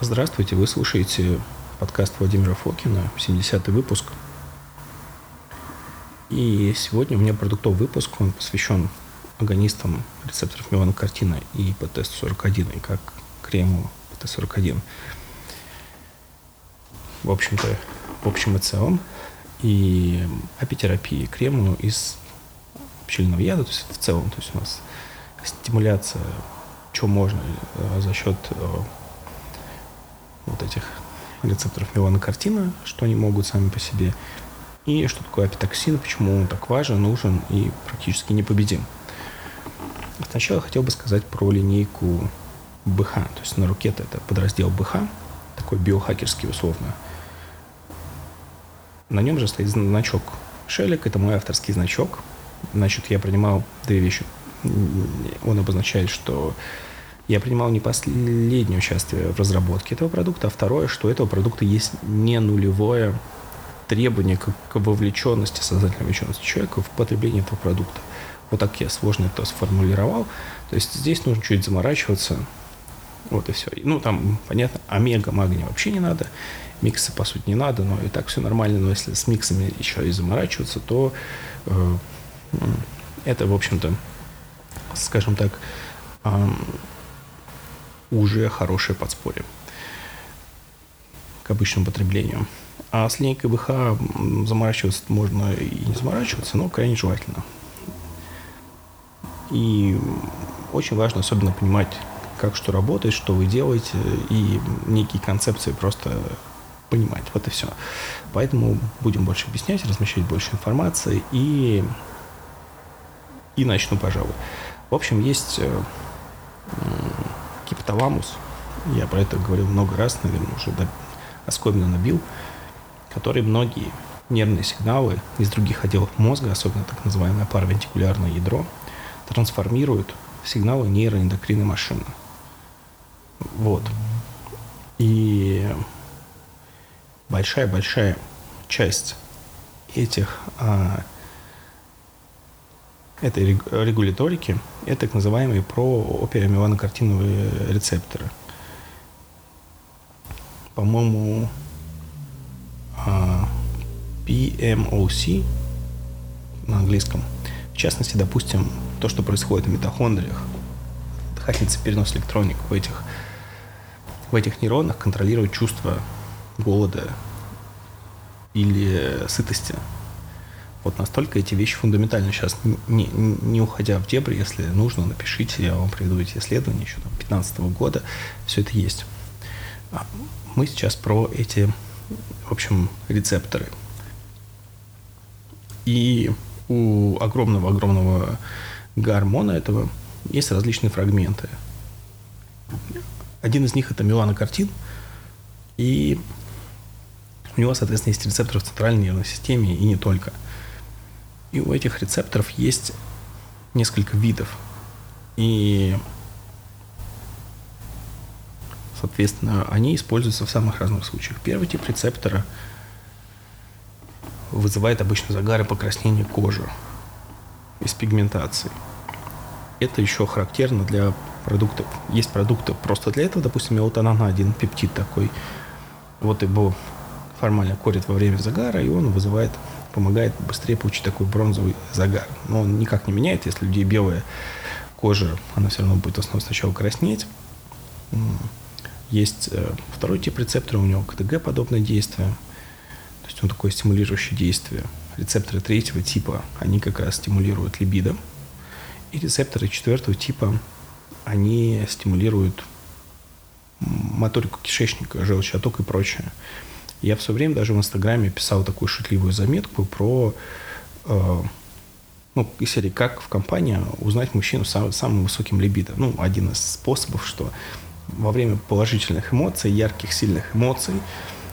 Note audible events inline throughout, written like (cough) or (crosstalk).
Здравствуйте, вы слушаете подкаст Владимира Фокина, 70-й выпуск. И сегодня у меня продуктовый выпуск, он посвящен агонистам рецепторов меланокартина и ПТ-41, и как крему ПТ-41. В общем-то, в общем и целом. И апитерапии крему из пчельного яда, то есть в целом, то есть у нас стимуляция, что можно э, за счет э, вот этих рецепторов меланокортина, что они могут сами по себе, и что такое апитоксин, почему он так важен, нужен и практически непобедим. Сначала хотел бы сказать про линейку БХ, то есть на руке это подраздел БХ, такой биохакерский условно. На нем же стоит значок Шелек, это мой авторский значок. Значит, я принимал две вещи. Он обозначает, что я принимал не последнее участие в разработке этого продукта, а второе, что у этого продукта есть не нулевое требование к, к вовлеченности, сознательной вовлеченности человека в потребление этого продукта. Вот так я сложно это сформулировал. То есть здесь нужно чуть заморачиваться. Вот и все. Ну, там, понятно, омега, магния вообще не надо. Миксы, по сути, не надо, но и так все нормально. Но если с миксами еще и заморачиваться, то э, это, в общем-то, скажем так, э, уже хорошее подспорье к обычному потреблению. А с линейкой ВХ заморачиваться можно и не заморачиваться, но крайне желательно. И очень важно особенно понимать, как что работает, что вы делаете, и некие концепции просто понимать. Вот и все. Поэтому будем больше объяснять, размещать больше информации и, и начну, пожалуй. В общем, есть гипоталамус, я про это говорил много раз, наверное, уже до, оскоменно набил, который многие нервные сигналы из других отделов мозга, особенно так называемое паравентикулярное ядро, трансформируют в сигналы нейроэндокринной машины. Вот. И большая-большая часть этих а, этой регуляторики – это так называемые проопиомеланокартиновые рецепторы. По-моему, а, PMOC на английском. В частности, допустим, то, что происходит в митохондриях, дыхательный перенос электроник в этих, в этих нейронах контролирует чувство голода или сытости – вот настолько эти вещи фундаментальны. Сейчас, не, не уходя в дебри, если нужно, напишите, я вам приведу эти исследования еще там 15 года. Все это есть. А мы сейчас про эти, в общем, рецепторы. И у огромного-огромного гормона этого есть различные фрагменты. Один из них это меланокартин, и у него, соответственно, есть рецепторы в центральной нервной системе и не только – и у этих рецепторов есть несколько видов. И, соответственно, они используются в самых разных случаях. Первый тип рецептора вызывает обычно загар и покраснение кожи из пигментации. Это еще характерно для продуктов. Есть продукты просто для этого, допустим, мелатонин один пептид такой. Вот его формально корят во время загара, и он вызывает помогает быстрее получить такой бронзовый загар. Но он никак не меняет, если у людей белая кожа, она все равно будет в сначала краснеть. Есть э, второй тип рецептора, у него КТГ подобное действие. То есть он такое стимулирующее действие. Рецепторы третьего типа, они как раз стимулируют либидо. И рецепторы четвертого типа, они стимулируют моторику кишечника, желчеоток и прочее. Я все время даже в Инстаграме писал такую шутливую заметку про э, ну, из серии «Как в компании узнать мужчину с самым высоким либидо». Ну, один из способов, что во время положительных эмоций, ярких, сильных эмоций,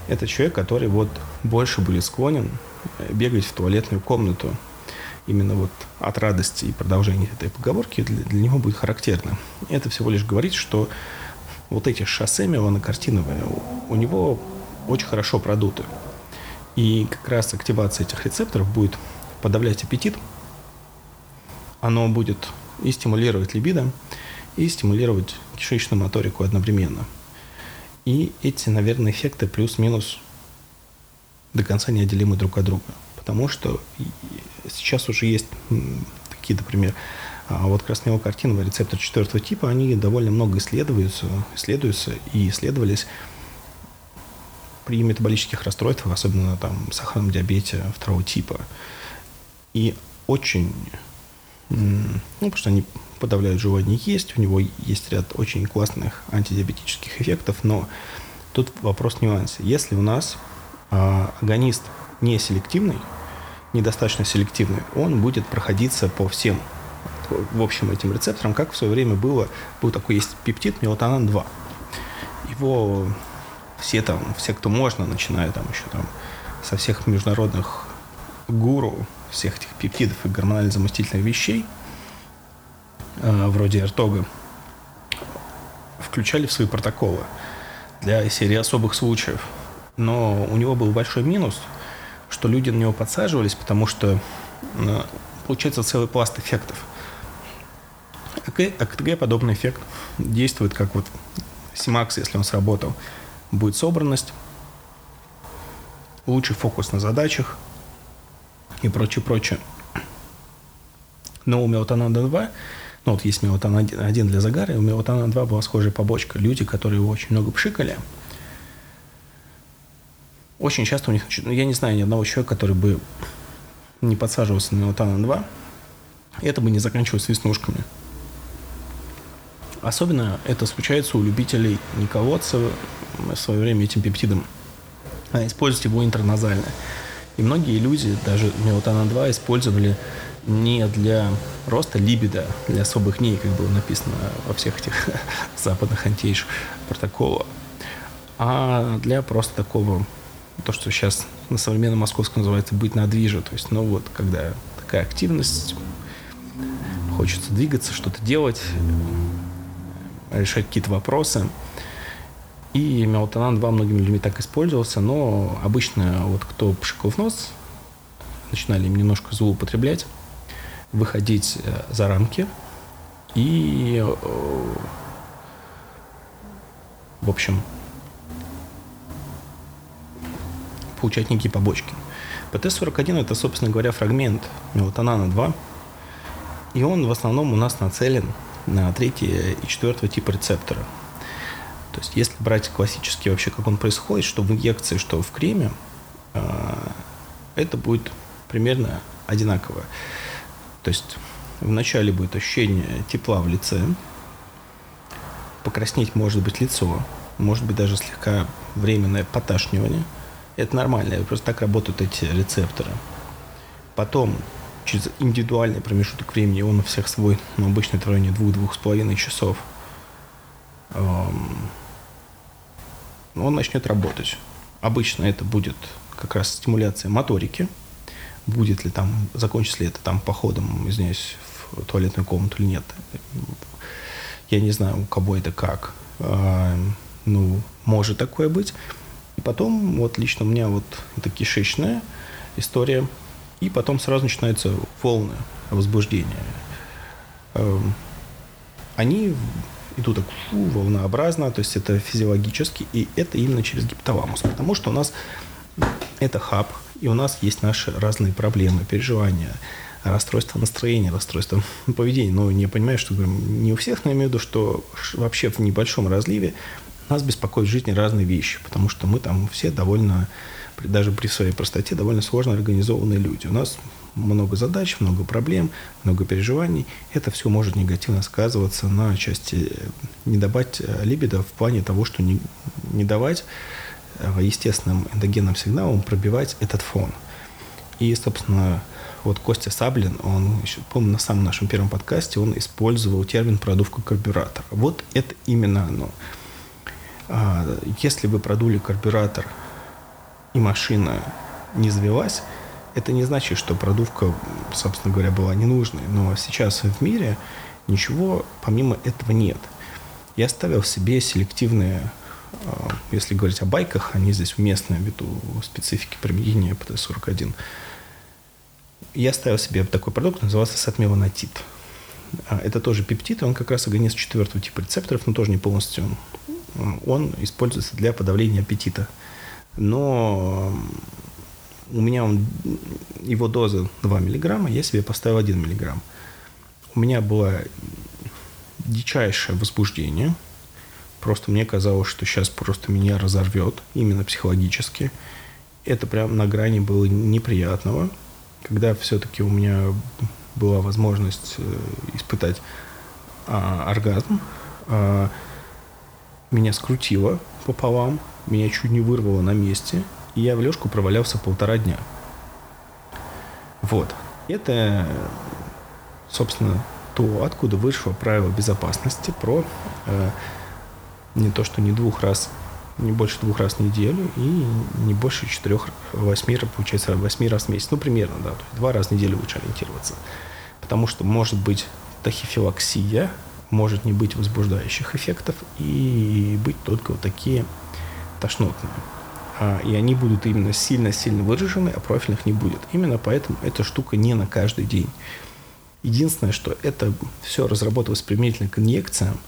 это человек, который вот больше будет склонен э, бегать в туалетную комнату. Именно вот от радости и продолжения этой поговорки для, для него будет характерно. Это всего лишь говорит, что вот эти шоссе меланокартиновые, у него очень хорошо продуты. И как раз активация этих рецепторов будет подавлять аппетит. Оно будет и стимулировать либидо, и стимулировать кишечную моторику одновременно. И эти, наверное, эффекты плюс-минус до конца неотделимы друг от друга. Потому что сейчас уже есть такие, например, а вот краснелокартиновый рецептор четвертого типа, они довольно много исследуются, исследуются и исследовались при метаболических расстройствах, особенно там сахарном диабете второго типа. И очень, ну, потому что они подавляют желание есть, у него есть ряд очень классных антидиабетических эффектов, но тут вопрос нюанса. Если у нас э, агонист не селективный, недостаточно селективный, он будет проходиться по всем в общем этим рецепторам, как в свое время было, был такой есть пептид мелатонин-2. Его все там, все, кто можно, начиная там еще там со всех международных гуру, всех этих пептидов и гормонально-заместительных вещей, э, вроде РТОГа, включали в свои протоколы для серии особых случаев. Но у него был большой минус, что люди на него подсаживались, потому что э, получается целый пласт эффектов – АКТГ подобный эффект действует как вот Симакс, если он сработал. Будет собранность, лучший фокус на задачах и прочее, прочее. Но у мелатонина 2, ну вот есть мелатонин 1 для загара, и у мелатонина 2 была схожая побочка. Люди, которые его очень много пшикали, очень часто у них, ну, я не знаю ни одного человека, который бы не подсаживался на мелатонин 2, и это бы не заканчивалось веснушками. Особенно это случается у любителей не колоться в свое время этим пептидом, а использовать его интерназально. И многие люди, даже мелатонин-2, использовали не для роста либидо, для особых дней, как было написано во всех этих (laughs) западных антиэйдж протоколах, а для просто такого, то, что сейчас на современном московском называется быть на движе. То есть, ну вот, когда такая активность, хочется двигаться, что-то делать, решать какие-то вопросы. И мелатонин 2 многими людьми так использовался, но обычно вот кто пшикал в нос, начинали им немножко злоупотреблять, выходить э, за рамки и, э, в общем, получать некие побочки. ПТ-41 это, собственно говоря, фрагмент мелатонина 2, и он в основном у нас нацелен на третий и четвертого типа рецептора. То есть если брать классический вообще, как он происходит, что в инъекции, что в креме, а, это будет примерно одинаково. То есть вначале будет ощущение тепла в лице, покраснеть может быть лицо, может быть даже слегка временное поташнивание. Это нормально, просто так работают эти рецепторы. Потом через индивидуальный промежуток времени, он у всех свой, но обычно это в районе двух-двух с половиной часов, он начнет работать. Обычно это будет как раз стимуляция моторики. Будет ли там, закончится ли это там походом, извиняюсь, в туалетную комнату или нет. Я не знаю, у кого это как. Ну, может такое быть. И потом, вот лично у меня вот это кишечная история – и потом сразу начинаются волны возбуждения. Эм, они идут так фу, волнообразно, то есть это физиологически, и это именно через гипоталамус, потому что у нас это хаб, и у нас есть наши разные проблемы, переживания, расстройства настроения, расстройства (laughs) поведения. Но не понимаю, что не у всех, но имею в виду, что вообще в небольшом разливе нас беспокоят в жизни разные вещи, потому что мы там все довольно даже при своей простоте, довольно сложно организованные люди. У нас много задач, много проблем, много переживаний. Это все может негативно сказываться на части э, не давать э, либидо в плане того, что не, не давать э, естественным эндогенным сигналам пробивать этот фон. И, собственно, вот Костя Саблин, он еще, помню, на самом нашем первом подкасте, он использовал термин «продувка карбюратора». Вот это именно оно. А, если вы продули карбюратор и машина не завелась, это не значит, что продувка, собственно говоря, была ненужной. Но сейчас в мире ничего помимо этого нет. Я ставил себе селективные, а, если говорить о байках, они здесь уместны ввиду специфики применения ПТ-41. Я ставил себе такой продукт, назывался сатмеланотит. А, это тоже пептид, он как раз агонист четвертого типа рецепторов, но тоже не полностью он используется для подавления аппетита. Но у меня он, его доза 2 миллиграмма, я себе поставил 1 миллиграмм. У меня было дичайшее возбуждение. Просто мне казалось, что сейчас просто меня разорвет, именно психологически. Это прям на грани было неприятного. Когда все-таки у меня была возможность э, испытать а, оргазм, а, меня скрутило пополам, меня чуть не вырвало на месте, и я в лёжку провалялся полтора дня. Вот. Это, собственно, то, откуда вышло правило безопасности про э, не то, что не двух раз, не больше двух раз в неделю и не больше четырех, восьми, получается, восьми раз в месяц. Ну, примерно, да. То есть два раза в неделю лучше ориентироваться. Потому что может быть тахифилаксия, может не быть возбуждающих эффектов и быть только вот такие тошнотные. А, и они будут именно сильно-сильно выражены, а профильных не будет. Именно поэтому эта штука не на каждый день. Единственное, что это все разработалось применительно к инъекциям.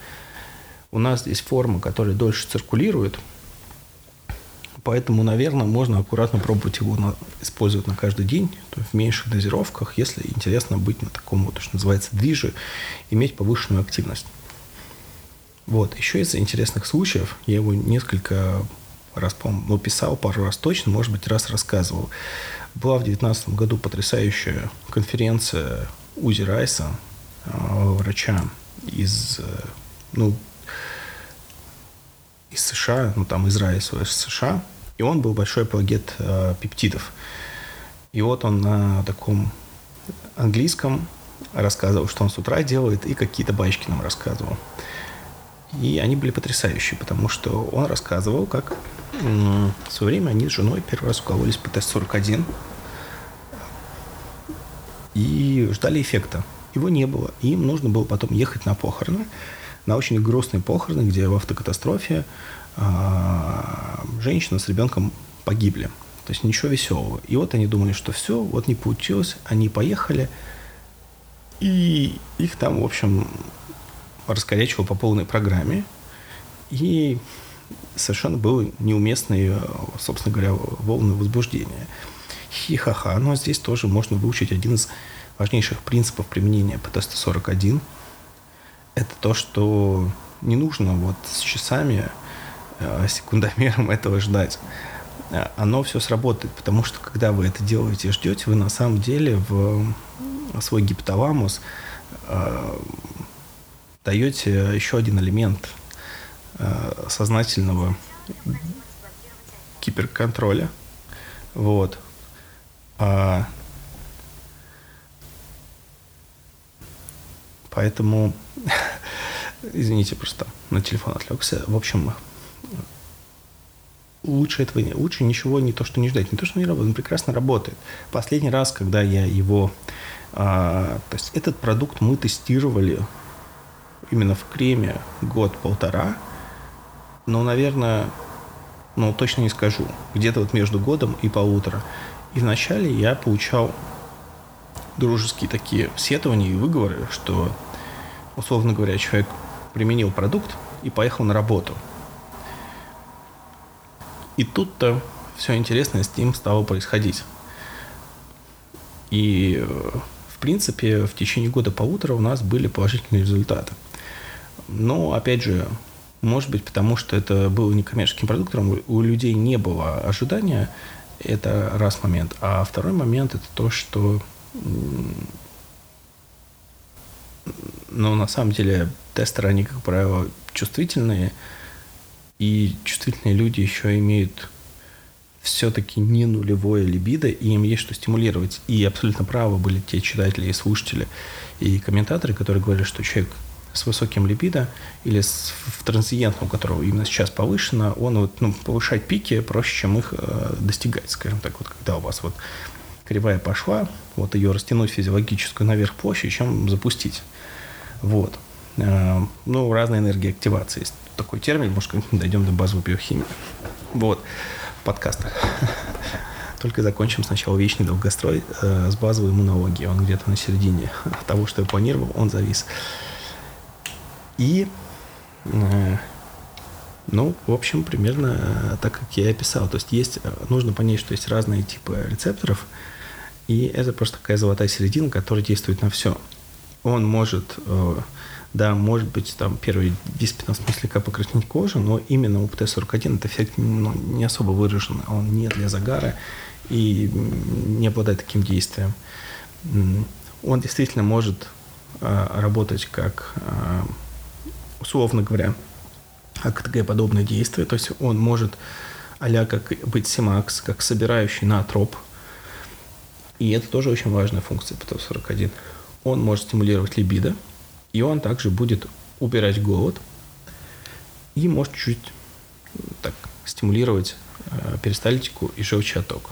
У нас здесь форма, которая дольше циркулирует, поэтому, наверное, можно аккуратно пробовать его на, использовать на каждый день, то в меньших дозировках, если интересно быть на таком вот, что называется, движе, иметь повышенную активность. Вот, еще из интересных случаев, я его несколько раз, по-моему, ну, писал пару раз точно, может быть, раз рассказывал. Была в 2019 году потрясающая конференция Узи Райса, э, врача из, э, ну, из США, ну там из Райса, из США, и он был большой апологет э, пептидов. И вот он на таком английском рассказывал, что он с утра делает, и какие-то баечки нам рассказывал. И они были потрясающие, потому что он рассказывал, как в свое время они с женой первый раз укололись по тест-41 и ждали эффекта. Его не было. Им нужно было потом ехать на похороны, на очень грустные похороны, где в автокатастрофе а, женщина с ребенком погибли. То есть ничего веселого. И вот они думали, что все, вот не получилось, они поехали, и их там, в общем, раскорячивал по полной программе. И совершенно было неуместные, собственно говоря, волны возбуждения. Хи-ха-ха. Но здесь тоже можно выучить один из важнейших принципов применения ПТСТ-41. Это то, что не нужно вот с часами, э, секундомером (laughs) этого ждать. Оно все сработает, потому что когда вы это делаете и ждете, вы на самом деле в свой гипоталамус э, даете еще один элемент э, сознательного киберконтроля. Вот. А, поэтому, (laughs) извините, просто на телефон отвлекся. В общем, лучше этого не, лучше ничего не то, что не ждать, не то, что не работает, он прекрасно работает. Последний раз, когда я его, а, то есть этот продукт мы тестировали именно в креме год-полтора, но, наверное, ну, точно не скажу, где-то вот между годом и полутора. И вначале я получал дружеские такие сетования и выговоры, что, условно говоря, человек применил продукт и поехал на работу. И тут-то все интересное с ним стало происходить. И, в принципе, в течение года-полутора у нас были положительные результаты. Но, опять же, может быть, потому что это был некоммерческим продуктом, у людей не было ожидания, это раз момент. А второй момент это то, что ну, на самом деле, тестеры, они, как правило, чувствительные, и чувствительные люди еще имеют все-таки не нулевое либидо, и им есть что стимулировать. И абсолютно правы были те читатели и слушатели, и комментаторы, которые говорили, что человек с высоким либидо или с, в транзиентном, у которого именно сейчас повышено, он вот, ну, повышать пики проще, чем их э, достигать, скажем так. Вот когда у вас вот кривая пошла, вот ее растянуть физиологическую наверх проще, чем запустить. Вот. Э, ну, разные энергии активации. Есть такой термин, может, дойдем до базовой биохимии. Вот. Подкаста. (laughs) Только закончим сначала вечный долгострой э, с базовой иммунологией. Он где-то на середине (laughs) того, что я планировал, он завис. И э, Ну, в общем, примерно э, так, как я и описал. То есть есть, э, нужно понять, что есть разные типы рецепторов, и это просто такая золотая середина, которая действует на все. Он может, да, может быть, там первые 10-15 минут слегка покраснеть кожу, но именно у ПТ-41 этот эффект ну, не особо выражен. Он не для загара и не обладает таким действием. Он действительно может работать как, условно говоря, АКТГ-подобное действие, то есть он может а как быть Симакс, как собирающий на троп. И это тоже очень важная функция ПТО-41. Он может стимулировать либидо, и он также будет убирать голод, и может чуть так стимулировать э, перистальтику и желчеоток.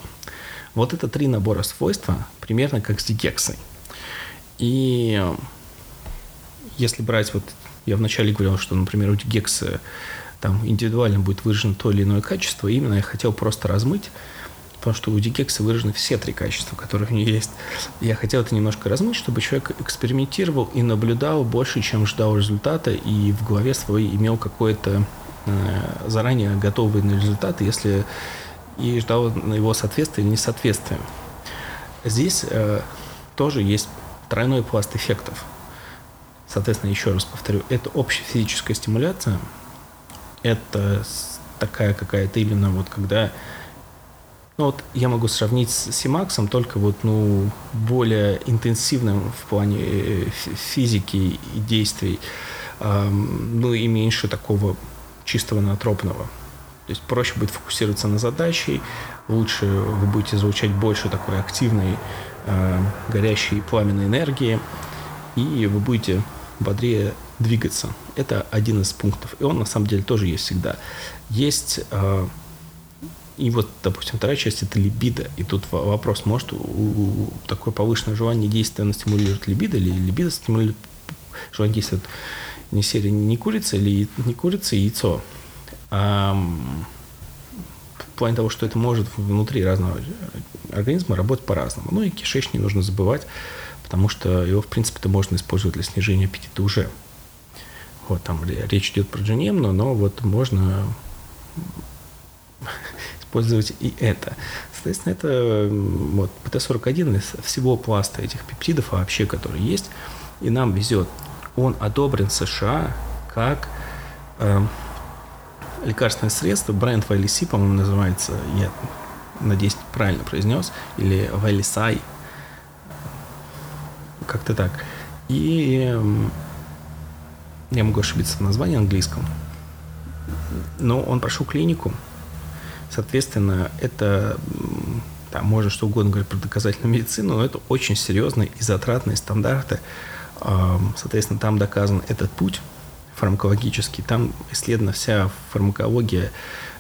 Вот это три набора свойства, примерно как с дигексой. И э, если брать вот я вначале говорил, что, например, у гекса там индивидуально будет выражено то или иное качество. Именно я хотел просто размыть, потому что у дигекса выражены все три качества, которые у нее есть. Я хотел это немножко размыть, чтобы человек экспериментировал и наблюдал больше, чем ждал результата, и в голове своей имел какой-то э, заранее готовый на результат, если и ждал на его соответствие или несоответствие. Здесь э, тоже есть тройной пласт эффектов – Соответственно, еще раз повторю, это общая физическая стимуляция, это такая какая-то именно вот когда ну вот я могу сравнить с Симаксом, только вот, ну, более интенсивным в плане э, физики и действий, эм, ну и меньше такого чистого натропного. То есть проще будет фокусироваться на задаче, лучше вы будете излучать больше такой активной, э, горящей пламенной энергии, и вы будете бодрее двигаться. Это один из пунктов. И он на самом деле тоже есть всегда. Есть э, и вот, допустим, вторая часть это либидо. И тут вопрос, может у, у такое повышенное желание действия стимулирует либидо, или либидо стимулирует желание действия не серия не курица или не курица, и яйцо. А, в плане того, что это может внутри разного организма работать по-разному. Ну и кишечник нужно забывать потому что его, в принципе-то, можно использовать для снижения аппетита уже. Вот, там речь идет про джинемну, но вот можно (laughs) использовать и это. Соответственно, это вот ПТ-41 из всего пласта этих пептидов вообще, которые есть, и нам везет. Он одобрен США как э, лекарственное средство, бренд Вайлиси, по-моему, называется, я надеюсь, правильно произнес, или Вайлисай – как-то так. И эм, я могу ошибиться в названии английском. Но он прошел клинику. Соответственно, это там можно что угодно говорить про доказательную медицину, но это очень серьезные и затратные стандарты. Соответственно, там доказан этот путь фармакологический, там исследована вся фармакология,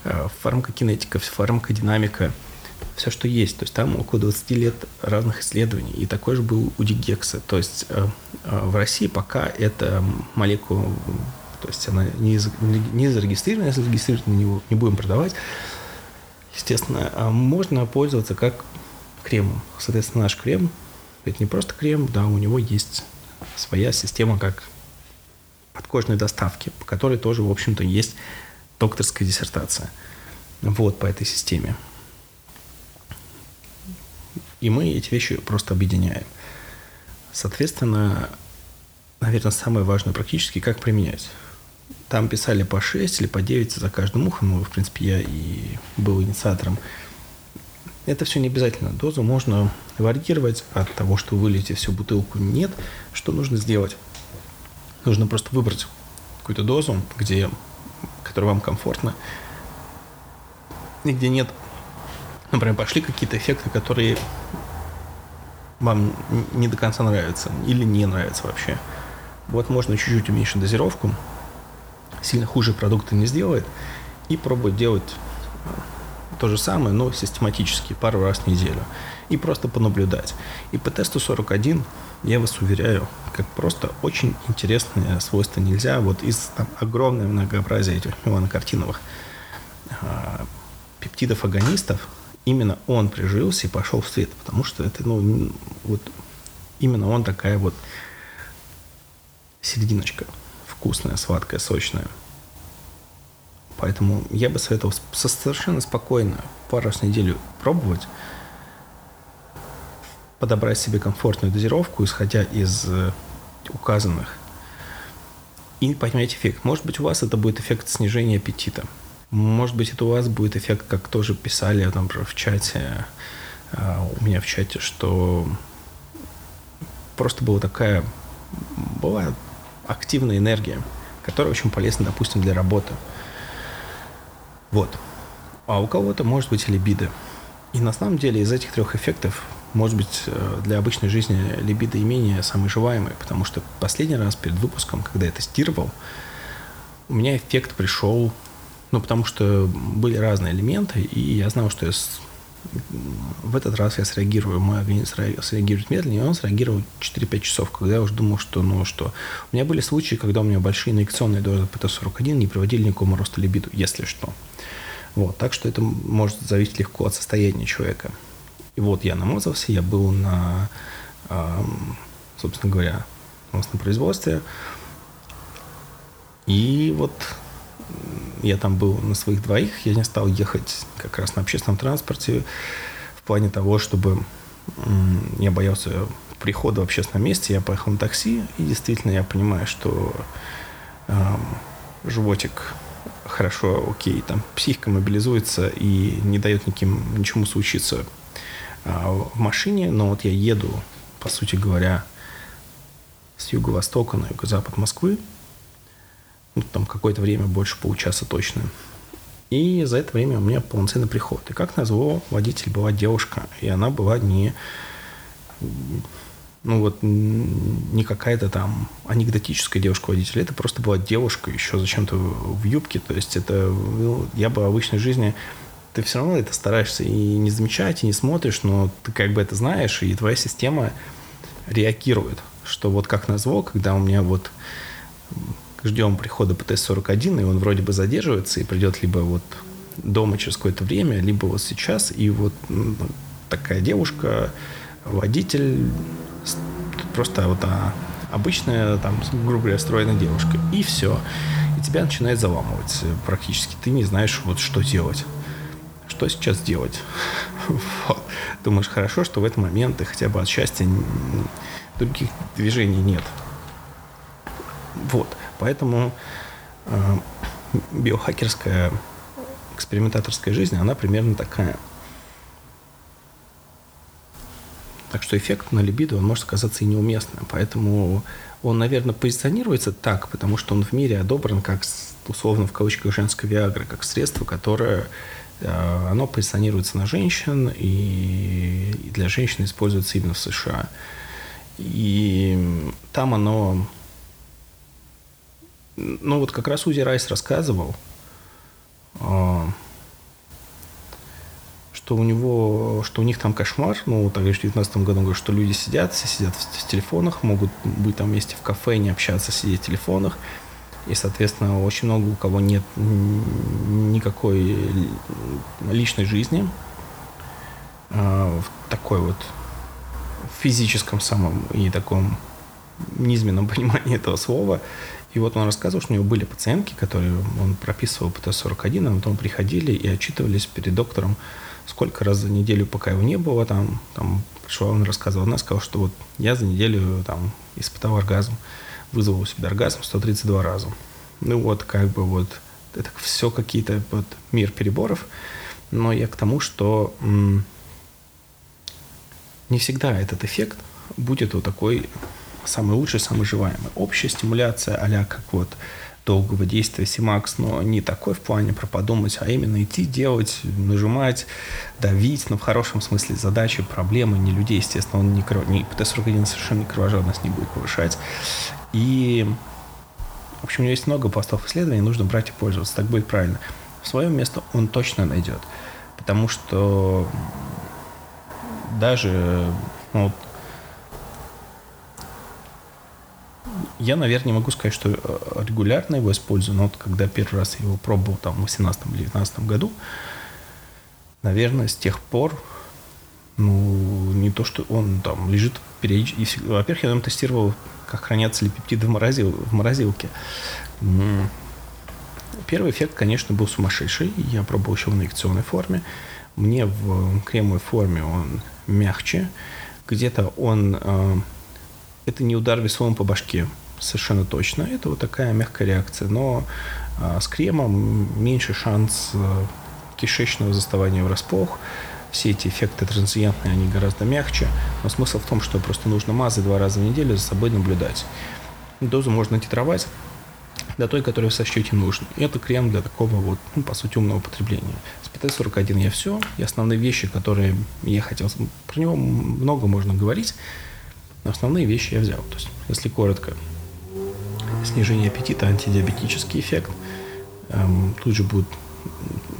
э, фармакокинетика, фармакодинамика – все, что есть. То есть там около 20 лет разных исследований. И такой же был у дигекса. То есть э, э, в России пока эта молекула, то есть она не, не зарегистрирована, если зарегистрирована, не, не будем продавать. Естественно, а можно пользоваться как кремом. Соответственно, наш крем, это не просто крем, да, у него есть своя система как подкожной доставки, по которой тоже, в общем-то, есть докторская диссертация. Вот по этой системе. И мы эти вещи просто объединяем. Соответственно, наверное, самое важное практически, как применять. Там писали по 6 или по 9 за каждым ухом, в принципе, я и был инициатором. Это все не обязательно. Дозу можно варьировать от того, что вы всю бутылку. Нет. Что нужно сделать? Нужно просто выбрать какую-то дозу, где, которая вам комфортна, и где нет например, пошли какие-то эффекты, которые вам не до конца нравятся или не нравятся вообще. Вот можно чуть-чуть уменьшить дозировку, сильно хуже продукта не сделает, и пробовать делать э, то же самое, но систематически, пару раз в неделю. И просто понаблюдать. И по тесту 41, я вас уверяю, как просто очень интересное свойство нельзя. Вот из там, огромного многообразия этих меланокартиновых э, пептидов-агонистов именно он прижился и пошел в свет, потому что это, ну, вот именно он такая вот серединочка, вкусная, сладкая, сочная. Поэтому я бы советовал совершенно спокойно пару раз в неделю пробовать, подобрать себе комфортную дозировку, исходя из э, указанных, и поймать эффект. Может быть, у вас это будет эффект снижения аппетита. Может быть, это у вас будет эффект, как тоже писали там, в чате, э, у меня в чате, что просто была такая, была активная энергия, которая очень полезна, допустим, для работы. Вот. А у кого-то может быть либидо. И на самом деле из этих трех эффектов, может быть, э, для обычной жизни либидо и менее самый желаемый, потому что последний раз перед выпуском, когда я тестировал, у меня эффект пришел, ну, потому что были разные элементы, и я знал, что я в этот раз я среагирую, мой организм среагирует медленнее, и он среагировал 4-5 часов, когда я уже думал, что, ну что. У меня были случаи, когда у меня большие инъекционные дозы ПТ-41 не приводили к никакому росту либидо, если что. Вот, так что это может зависеть легко от состояния человека. И вот я намазался, я был на, собственно говоря, у нас на производстве. И вот я там был на своих двоих, я не стал ехать как раз на общественном транспорте в плане того, чтобы я боялся прихода в общественном месте, я поехал на такси, и действительно я понимаю, что э, животик хорошо, окей, там психика мобилизуется и не дает никим, ничему случиться э, в машине, но вот я еду, по сути говоря, с юго-востока на юго-запад Москвы, ну, там какое-то время, больше получаса точно. И за это время у меня полноценный приход. И как назло, водитель была девушка, и она была не ну вот не какая-то там анекдотическая девушка-водитель, это просто была девушка еще зачем-то в юбке, то есть это, ну, я бы в обычной жизни, ты все равно это стараешься и не замечать, и не смотришь, но ты как бы это знаешь, и твоя система реагирует, что вот как назло, когда у меня вот ждем прихода ПТС-41, и он вроде бы задерживается и придет либо вот дома через какое-то время, либо вот сейчас, и вот такая девушка, водитель, просто вот а, обычная, там, грубо говоря, стройная девушка, и все. И тебя начинает заламывать практически. Ты не знаешь, вот что делать. Что сейчас делать? (laughs) Думаешь, хорошо, что в этот момент ты хотя бы от счастья других движений нет. Вот. Поэтому э, биохакерская экспериментаторская жизнь, она примерно такая. Так что эффект на либидо, он может оказаться и неуместным. Поэтому он, наверное, позиционируется так, потому что он в мире одобрен как, условно, в кавычках, женская виагра, как средство, которое э, оно позиционируется на женщин, и для женщин используется именно в США. И там оно ну вот как раз Узи Райс рассказывал, а, что у него, что у них там кошмар, ну, так в 2019 году, говорит, что люди сидят, все сидят в, в телефонах, могут быть там вместе в кафе, не общаться, сидеть в телефонах. И, соответственно, очень много у кого нет никакой личной жизни, а, в такой вот физическом самом и таком низменном (laughs) понимании этого слова. И вот он рассказывал, что у него были пациентки, которые он прописывал ПТ-41, а потом приходили и отчитывались перед доктором, сколько раз за неделю, пока его не было, там, там пришла, он рассказывал, она сказала, что вот я за неделю там испытал оргазм, вызвал у себя оргазм 132 раза. Ну вот, как бы вот, это все какие-то вот мир переборов, но я к тому, что м- не всегда этот эффект будет вот такой самый лучший, самый желаемый. Общая стимуляция а как вот долгого действия Симакс, но не такой в плане про подумать, а именно идти делать, нажимать, давить, но в хорошем смысле задачи, проблемы, не людей, естественно, он не, кров... не ПТ-41 совершенно кровожадность не будет повышать. И, в общем, у него есть много пластов исследований, нужно брать и пользоваться, так будет правильно. В свое место он точно найдет, потому что даже ну, вот Я, наверное, не могу сказать, что э, регулярно его использую, но вот когда первый раз я его пробовал там в 18 или 19 году, наверное, с тех пор, ну, не то, что он там лежит периодически. Во-первых, я там тестировал, как хранятся ли пептиды в, морозил, в морозилке. Первый эффект, конечно, был сумасшедший. Я пробовал еще в инъекционной форме. Мне в кремовой форме он мягче. Где-то он... Это не удар весовым по башке, совершенно точно. Это вот такая мягкая реакция. Но э, с кремом меньше шанс э, кишечного заставания врасплох. Все эти эффекты транзиентные, они гораздо мягче. Но смысл в том, что просто нужно мазать два раза в неделю, за собой наблюдать. Дозу можно титровать до той, которую сочтете нужной. И это крем для такого вот, ну, по сути, умного потребления. С ПТ-41 я все. И основные вещи, которые я хотел... Про него много можно говорить, но основные вещи я взял. То есть, если коротко, снижение аппетита, антидиабетический эффект. Эм, тут же будут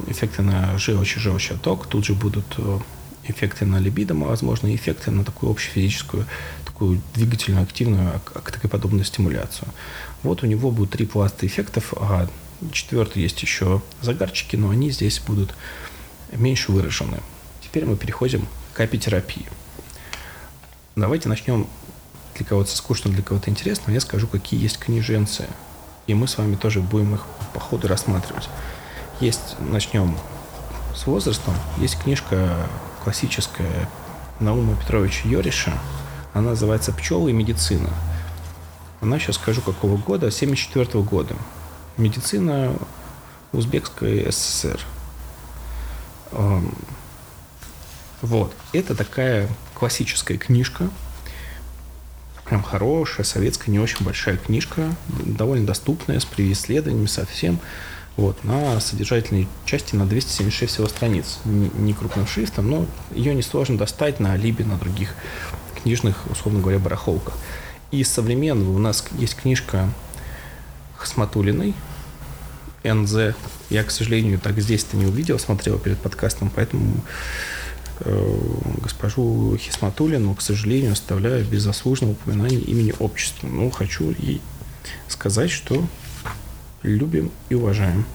эффекты на желчь и желчеоток, тут же будут э, эффекты на либидо, возможно, эффекты на такую общефизическую, такую двигательную, активную, подобную стимуляцию. Вот у него будут три пласта эффектов, а четвертый есть еще загарчики, но они здесь будут меньше выражены. Теперь мы переходим к апитерапии. Давайте начнем для кого-то скучно, для кого-то интересно. Я скажу, какие есть книженцы. И мы с вами тоже будем их по ходу рассматривать. Есть, начнем с возрастом. Есть книжка классическая Наума Петровича Йориша. Она называется «Пчелы и медицина». Она сейчас скажу какого года, 74 года. Медицина Узбекской ССР. Вот. Это такая классическая книжка. Прям хорошая, советская, не очень большая книжка. Довольно доступная, с исследованиями совсем. Вот, на содержательной части на 276 всего страниц. Не, крупным шрифтом, но ее несложно достать на Либе, на других книжных, условно говоря, барахолках. Из современного у нас есть книжка Хасматулиной НЗ. Я, к сожалению, так здесь-то не увидел, смотрел перед подкастом, поэтому госпожу Хисматулину, к сожалению, оставляю без заслуженного упоминания имени общества. Но хочу ей сказать, что любим и уважаем.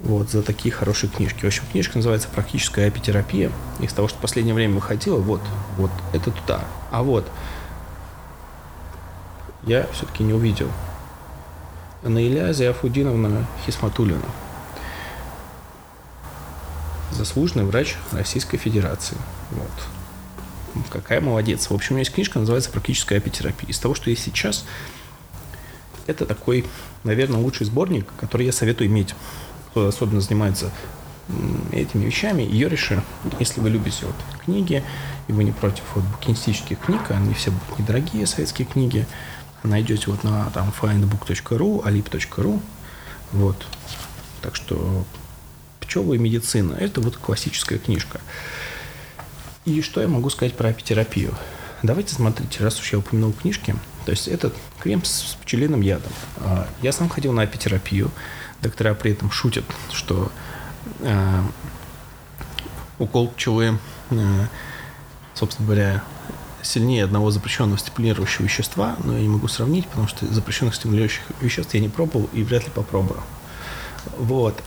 Вот, за такие хорошие книжки. В общем, книжка называется «Практическая апитерапия». Из того, что в последнее время выходило, вот, вот, это туда. А вот я все-таки не увидел. Наиля Зиафудиновна Хисматулина. Заслуженный врач Российской Федерации. Вот. Какая молодец. В общем, у меня есть книжка, называется «Практическая апитерапия». Из того, что есть сейчас, это такой, наверное, лучший сборник, который я советую иметь, кто особенно занимается этими вещами. Ее реши, если вы любите вот книги, и вы не против вот букинистических книг, они все недорогие советские книги, найдете вот на там findbook.ru, alip.ru. Вот. Так что пчелы и медицина – это вот классическая книжка. И что я могу сказать про апитерапию? Давайте смотрите, раз уж я упомянул книжки, то есть этот крем с пчелиным ядом. А, я сам ходил на апитерапию. Доктора при этом шутят, что э, укол пчелы, э, собственно говоря, сильнее одного запрещенного стимулирующего вещества, но я не могу сравнить, потому что запрещенных стимулирующих веществ я не пробовал и вряд ли попробую. Вот.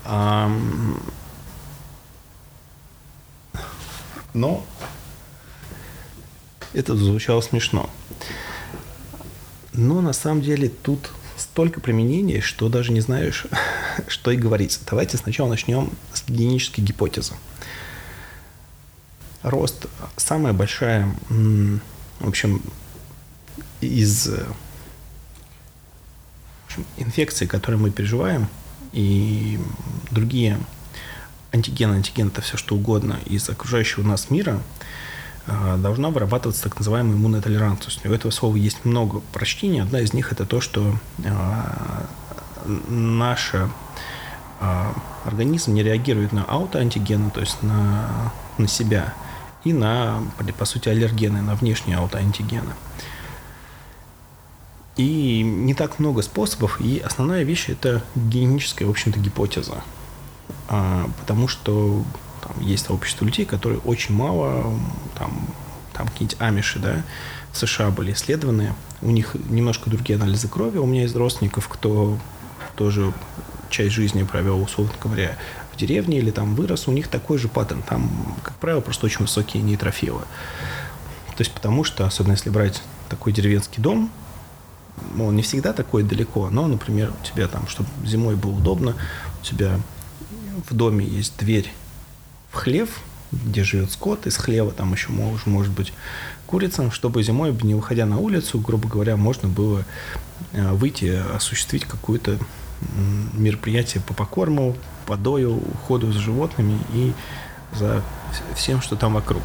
Но это звучало смешно. Но на самом деле тут столько применений, что даже не знаешь, (laughs) что и говорить. Давайте сначала начнем с генетической гипотезы рост самая большая, в общем, из в общем, инфекций, которые мы переживаем, и другие антигены, антиген это все что угодно из окружающего нас мира, а, должна вырабатываться так называемая иммунная толерантность. У этого слова есть много прочтений. Одна из них это то, что а, наш а, организм не реагирует на аутоантигены, то есть на, на себя – и на, по сути, аллергены, на внешние аутоантигены. И не так много способов, и основная вещь – это генетическая, в общем-то, гипотеза. А, потому что там, есть сообщество людей, которые очень мало, там, там какие-нибудь амиши, да, в США были исследованы, у них немножко другие анализы крови, у меня есть родственников, кто тоже часть жизни провел, условно говоря, деревне или там вырос, у них такой же паттерн. Там, как правило, просто очень высокие нейтрофилы. То есть потому что, особенно если брать такой деревенский дом, он не всегда такой далеко, но, например, у тебя там, чтобы зимой было удобно, у тебя в доме есть дверь в хлев, где живет скот, из хлева там еще может, может быть курицам, чтобы зимой, не выходя на улицу, грубо говоря, можно было э, выйти, осуществить какое-то мероприятие по покорму, по дою, уходу за животными и за всем, что там вокруг.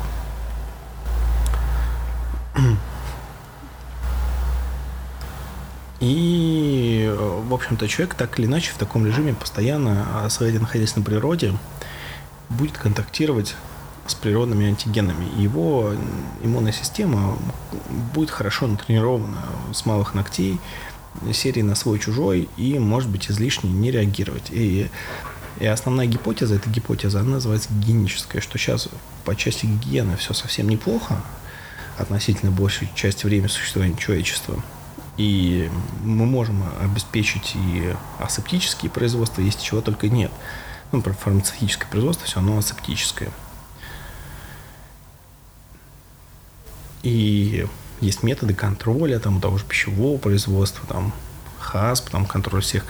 И, э, в общем-то, человек так или иначе в таком режиме постоянно, особенно находясь на природе, будет контактировать с природными антигенами. Его иммунная система будет хорошо натренирована с малых ногтей, серии на свой-чужой, и, может быть, излишне не реагировать. И, и основная гипотеза, эта гипотеза, она называется гигиеническая, что сейчас по части гигиены все совсем неплохо относительно большей части времени существования человечества – и мы можем обеспечить и асептические производства, есть чего только нет. Ну, например, фармацевтическое производство, все равно асептическое. И есть методы контроля там, того же пищевого производства, там, ХАСП, там, контроль всех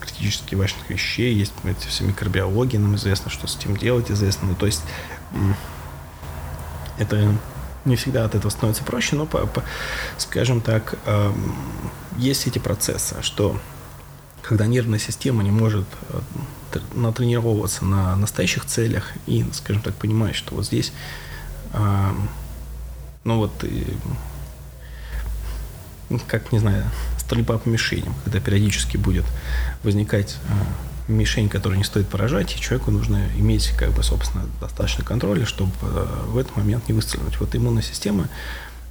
критически важных вещей, есть эти все микробиологии, нам известно, что с этим делать, известно. Ну, то есть это не всегда от этого становится проще, но, по, по, скажем так, э, есть эти процессы, что когда нервная система не может э, натренировываться на настоящих целях и, скажем так, понимает, что вот здесь, э, ну вот, и, как, не знаю, стрельба по мишеням, когда периодически будет возникать э, мишень, которую не стоит поражать, и человеку нужно иметь, как бы, собственно, достаточно контроля, чтобы э, в этот момент не выстрелить. Вот иммунная система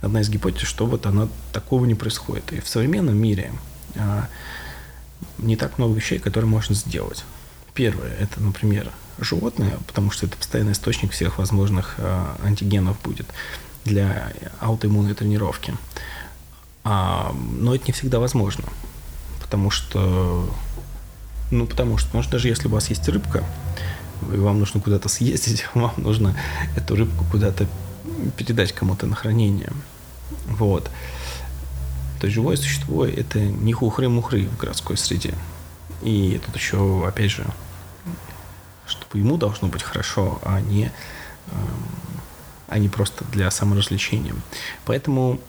одна из гипотез, что вот она такого не происходит. И в современном мире а, не так много вещей, которые можно сделать. Первое – это, например, животные, потому что это постоянный источник всех возможных а, антигенов будет для аутоиммунной тренировки. А, но это не всегда возможно, потому что ну, потому что, может, даже если у вас есть рыбка, и вам нужно куда-то съездить, (laughs) вам нужно эту рыбку куда-то передать кому-то на хранение. Вот. То живое существо – это не хухры-мухры в городской среде. И тут еще, опять же, чтобы ему должно быть хорошо, а не, эм, а не просто для саморазвлечения. Поэтому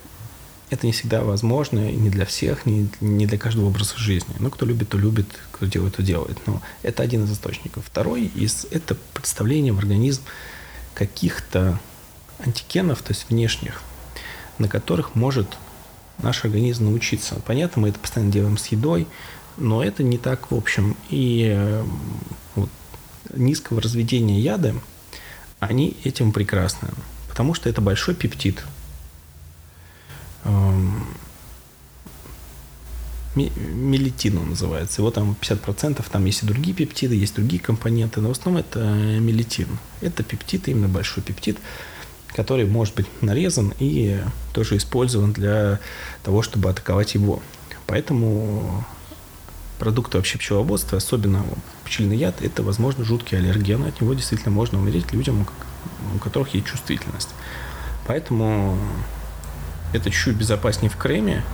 это не всегда возможно, и не для всех, не, не для каждого образа жизни. Ну, кто любит, то любит, кто делает, то делает. Но это один из источников. Второй из – это представление в организм каких-то антигенов, то есть внешних, на которых может наш организм научиться. Понятно, мы это постоянно делаем с едой, но это не так в общем. И э, вот, низкого разведения яда, они этим прекрасны, потому что это большой пептид – мелитин он называется. Его там 50%, там есть и другие пептиды, есть другие компоненты, но в основном это мелитин. Это пептид, именно большой пептид, который может быть нарезан и тоже использован для того, чтобы атаковать его. Поэтому продукты вообще пчеловодства, особенно пчелиный яд, это, возможно, жуткий аллерген. От него действительно можно умереть людям, у которых есть чувствительность. Поэтому это чуть-чуть безопаснее в креме,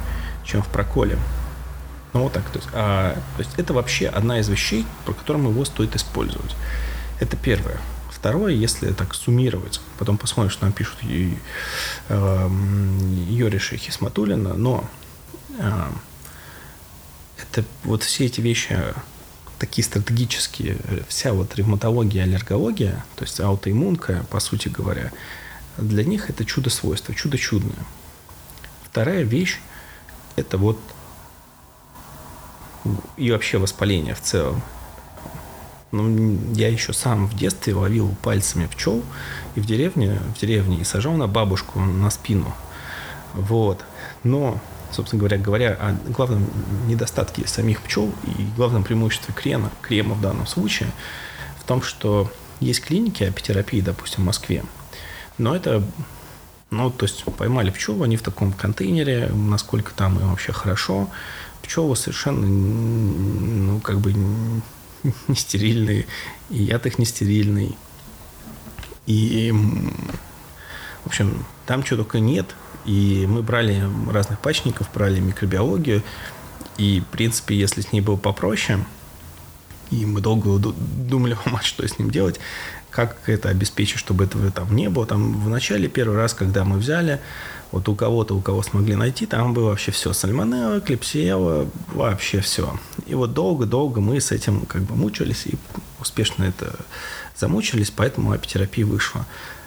чем в проколе. Ну, вот так. То есть, а, то есть это вообще одна из вещей, про которую его стоит использовать. Это первое. Второе, если так суммировать, потом посмотрим, что нам пишут и, э, Йориш и Хисматулина, но э, это вот все эти вещи такие стратегические, вся вот ревматология, аллергология, то есть аутоиммунка, по сути говоря, для них это чудо-свойство, чудо чудное. Вторая вещь – это вот и вообще воспаление в целом. Ну, я еще сам в детстве ловил пальцами пчел и в деревне, в деревне и сажал на бабушку на спину. Вот. Но, собственно говоря, говоря о главном недостатке самих пчел и главном преимуществе крема, крема в данном случае, в том, что есть клиники апитерапии, допустим, в Москве, но это ну, то есть поймали пчелу, они в таком контейнере, насколько там им вообще хорошо. Пчелы совершенно, ну, как бы (laughs) не стерильные, и яд их не стерильный. И, в общем, там чего только нет, И мы брали разных пачников, брали микробиологию, и, в принципе, если с ней было попроще, и мы долго думали, (laughs) что с ним делать, как это обеспечить, чтобы этого там не было. Там в начале, первый раз, когда мы взяли, вот у кого-то, у кого смогли найти, там было вообще все. Сальмонелла, клепсиела, вообще все. И вот долго-долго мы с этим как бы мучились и успешно это замучились, поэтому апитерапия вышла.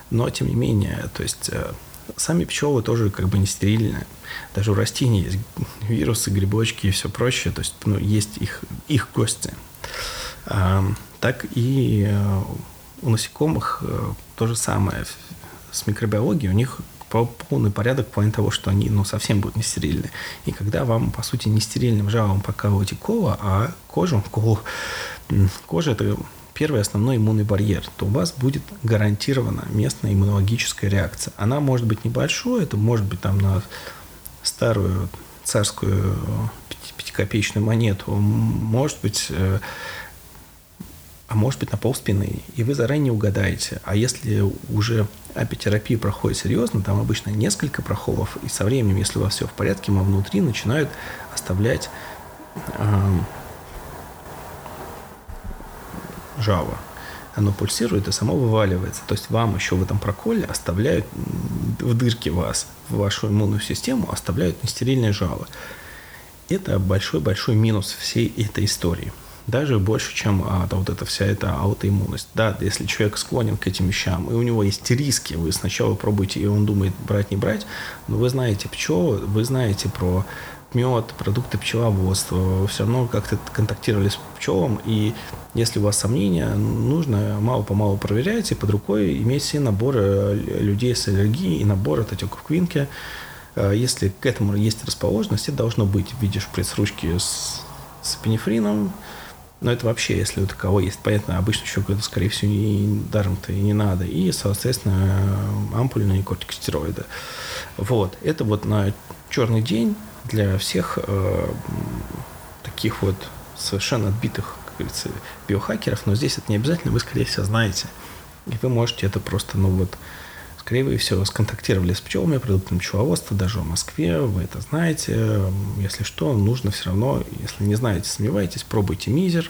Но, тем не менее, то есть э, сами пчелы тоже как бы не стерильны. Даже у растений есть вирусы, грибочки и все прочее. То есть ну, есть их, их гости. А, так и э, у насекомых э, то же самое. С микробиологией у них полный порядок в плане того, что они ну, совсем будут нестерильны. И когда вам, по сути, нестерильным жалом покалываете кола, а кожу, колу, кожа – это первый основной иммунный барьер, то у вас будет гарантирована местная иммунологическая реакция. Она может быть небольшой, это может быть там на старую царскую пятикопеечную монету, может быть э, а может быть на пол спины, и вы заранее угадаете. А если уже апитерапия проходит серьезно, там обычно несколько прохолов, и со временем, если у вас все в порядке, мы внутри начинают оставлять э, жало. Оно пульсирует и само вываливается. То есть вам еще в этом проколе оставляют в дырке вас, в вашу иммунную систему оставляют нестерильное жало. Это большой-большой минус всей этой истории даже больше, чем а, да, вот эта вся эта аутоиммунность. Да, если человек склонен к этим вещам, и у него есть риски, вы сначала пробуете, и он думает брать, не брать, но вы знаете пчелы, вы знаете про мед, продукты пчеловодства, вы все равно как-то контактировали с пчелом, и если у вас сомнения, нужно мало-помалу проверять, и под рукой иметь все наборы людей с аллергией и набор от отеков квинки. А, если к этому есть расположенность, это должно быть в виде шприц-ручки с, с пенифрином, но это вообще, если у кого есть, понятно, обычно еще это, скорее всего, не, даром-то и не надо. И, соответственно, ампульные кортикостероиды. Вот. Это вот на черный день для всех э, таких вот совершенно отбитых, как говорится, биохакеров. Но здесь это не обязательно, вы, скорее всего, знаете. И вы можете это просто, ну вот, скорее всего, сконтактировали с пчелами, продуктами пчеловодства, даже в Москве, вы это знаете. Если что, нужно все равно, если не знаете, сомневаетесь, пробуйте мизер.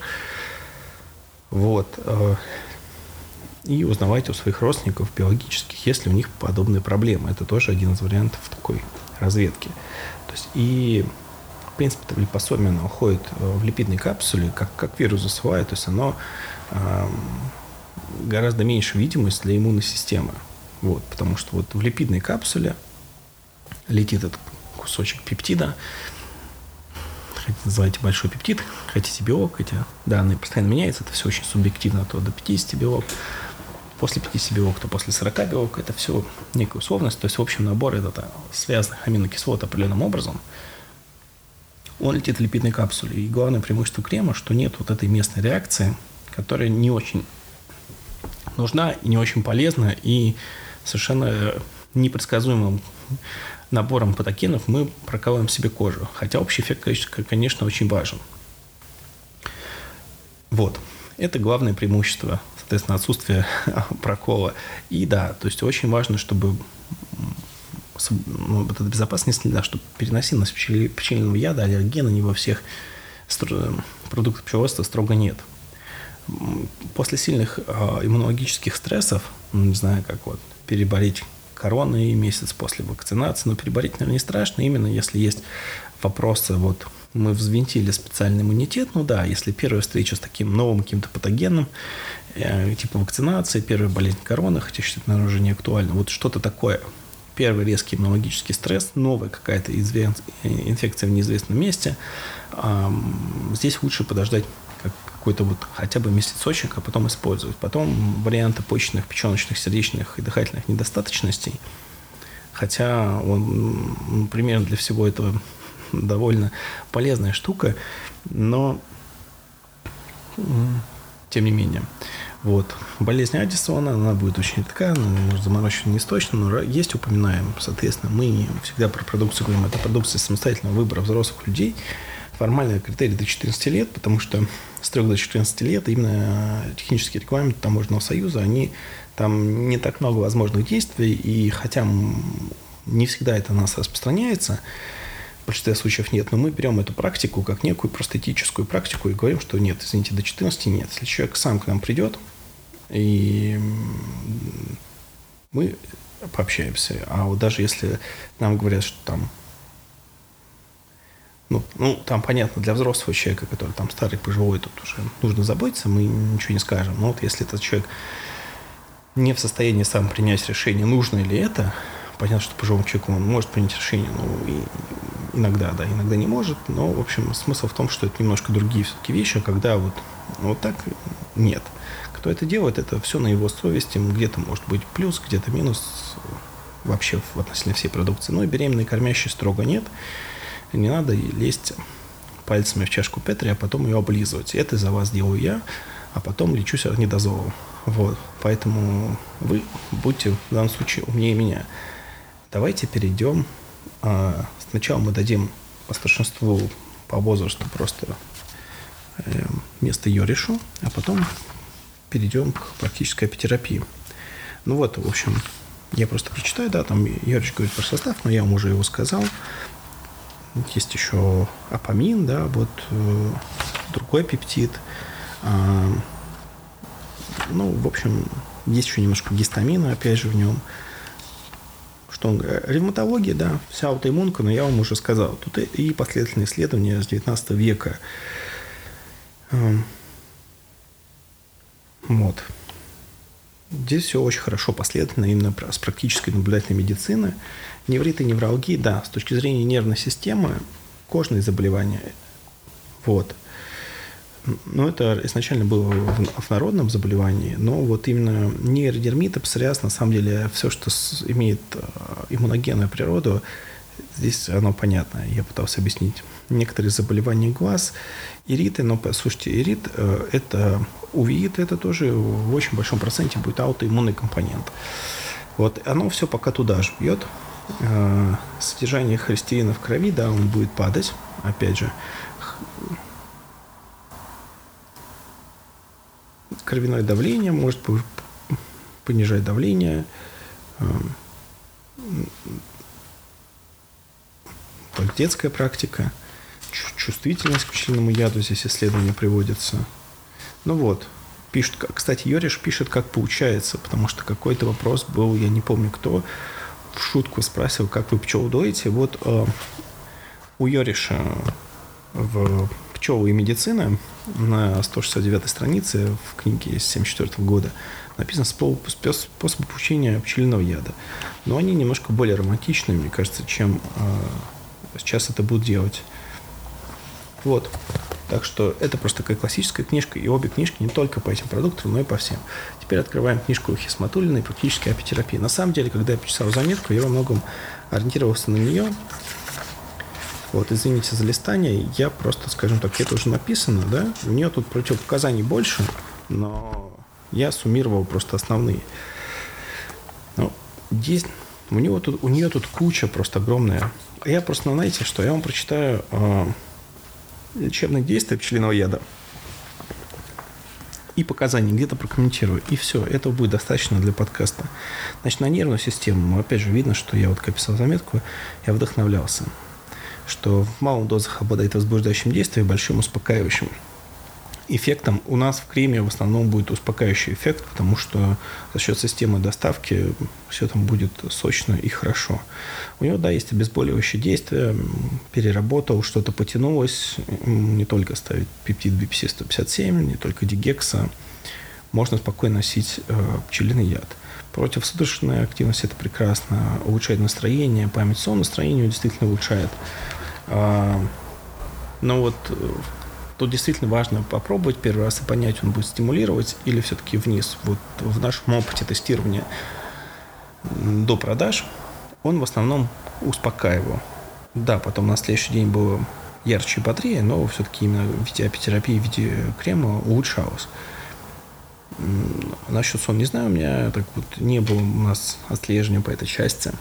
Вот. Э, и узнавайте у своих родственников биологических, если у них подобные проблемы. Это тоже один из вариантов такой разведки. То есть и в принципе, это липосомия, она уходит в липидной капсуле, как, как вирус засывает, то есть оно э, гораздо меньше видимость для иммунной системы. Вот, потому что вот в липидной капсуле летит этот кусочек пептида, хотите называйте большой пептид, хотите белок, эти данные постоянно меняются, это все очень субъективно, то до 50 белок, после 50 белок, то после 40 белок, это все некая условность, то есть в общем набор это связанных аминокислот определенным образом, он летит в липидной капсуле. И главное преимущество крема, что нет вот этой местной реакции, которая не очень нужна не очень полезна, и совершенно непредсказуемым набором патогенов мы прокалываем себе кожу. Хотя общий эффект, конечно, очень важен. Вот. Это главное преимущество, соответственно, отсутствие (laughs) прокола. И да, то есть очень важно, чтобы ну, эта безопасность следа, чтобы переносимость пчельного яда, аллергена не во всех продуктах пчеловодства строго нет. После сильных э, иммунологических стрессов, ну, не знаю, как вот переболеть короной месяц после вакцинации. Но переболеть, наверное, не страшно, именно если есть вопросы, вот мы взвинтили специальный иммунитет, ну да, если первая встреча с таким новым каким-то патогеном, э, типа вакцинации, первая болезнь короны, хотя сейчас наверное, уже не актуально, вот что-то такое, первый резкий иммунологический стресс, новая какая-то инфекция в неизвестном месте, э, здесь лучше подождать как какой-то вот хотя бы месяцочек, а потом использовать. Потом варианты почечных, печеночных, сердечных и дыхательных недостаточностей. Хотя он ну, примерно для всего этого (laughs) довольно полезная штука, но тем не менее. Вот. Болезнь Аддисона, она будет очень редка, она может заморочена не точно, но есть упоминаем. Соответственно, мы всегда про продукцию говорим, это продукция самостоятельного выбора взрослых людей, формальный критерий до 14 лет, потому что с 3 до 14 лет именно технические регламенты таможенного союза, они там не так много возможных действий, и хотя Не всегда это на нас распространяется, в большинстве случаев нет, но мы берем эту практику как некую простетическую практику и говорим, что нет, извините, до 14 нет. Если человек сам к нам придет, и мы пообщаемся. А вот даже если нам говорят, что там ну, ну, там понятно, для взрослого человека, который там старый, пожилой, тут уже нужно заботиться, мы ничего не скажем. Но вот если этот человек не в состоянии сам принять решение, нужно ли это, понятно, что пожилому человеку он может принять решение, ну, и иногда, да, иногда не может, но, в общем, смысл в том, что это немножко другие все-таки вещи, а когда вот, вот так нет. Кто это делает, это все на его совести, где-то может быть плюс, где-то минус, вообще в относительно всей продукции. Ну и беременные кормящие строго нет – не надо лезть пальцами в чашку Петри, а потом ее облизывать. Это за вас делаю я, а потом лечусь от недозора. Вот. Поэтому вы будьте в данном случае умнее меня. Давайте перейдем. А, сначала мы дадим по старшинству по возрасту просто э, место Йоришу, а потом перейдем к практической апитерапии. Ну вот, в общем, я просто прочитаю, да, там Йорич говорит про состав, но я вам уже его сказал. Есть еще апамин, да, вот э, другой пептид. Э, ну, в общем, есть еще немножко гистамина, опять же, в нем. Что он Ревматология, да, вся аутоиммунка, но я вам уже сказал. Тут и последовательные исследования с 19 века. Э, вот. Здесь все очень хорошо последовательно именно с практической наблюдательной медицины. Невриты, невралгии, да, с точки зрения нервной системы, кожные заболевания. Вот. Но это изначально было в народном заболевании, но вот именно нейродермит, псориаз, на самом деле, все, что имеет э, иммуногенную природу, здесь оно понятно. Я пытался объяснить некоторые заболевания глаз, ириты, но, слушайте, ирит э, – это увеит, это тоже в очень большом проценте будет аутоиммунный компонент. Вот оно все пока туда же бьет. Э, содержание холестерина в крови, да, он будет падать, опять же. Кровяное давление может понижать давление. Детская практика. Чувствительность к пчелиному яду здесь исследования приводятся. Ну вот, пишет, кстати, Йориш пишет, как получается, потому что какой-то вопрос был, я не помню кто, в шутку спросил, как вы пчел доите. Вот э, у Йориша в «Пчелы и медицина» на 169 странице в книге с 1974 года написано способ, получения пчелиного яда. Но они немножко более романтичны, мне кажется, чем э, сейчас это будут делать. Вот. Так что это просто такая классическая книжка, и обе книжки не только по этим продуктам, но и по всем. Теперь открываем книжку Хисматулиной «Практическая апитерапия». На самом деле, когда я писал заметку, я во многом ориентировался на нее. Вот, извините за листание, я просто, скажем так, это уже написано, да, у нее тут противопоказаний больше, но я суммировал просто основные. Ну, здесь у, него тут, у нее тут куча просто огромная. Я просто, знаете, что я вам прочитаю а, лечебных действий пчелиного яда и показаний где-то прокомментирую. И все, этого будет достаточно для подкаста. Значит, на нервную систему, опять же, видно, что я вот, когда писал заметку, я вдохновлялся, что в малых дозах обладает возбуждающим действием и большим успокаивающим эффектом у нас в креме в основном будет успокаивающий эффект, потому что за счет системы доставки все там будет сочно и хорошо. У него, да, есть обезболивающее действие, переработал, что-то потянулось, не только ставить пептид BPC-157, не только дигекса, можно спокойно носить э, пчелиный яд. Противосудорожная активность – это прекрасно, улучшает настроение, память сон, настроение действительно улучшает. А, но вот э, Тут действительно важно попробовать первый раз и понять, он будет стимулировать или все-таки вниз. Вот в нашем опыте тестирования до продаж он в основном успокаивал. Да, потом на следующий день было ярче и бодрее, но все-таки именно в виде апитерапии, в виде крема улучшалось. Насчет сон не знаю, у меня так вот не было у нас отслеживания по этой части.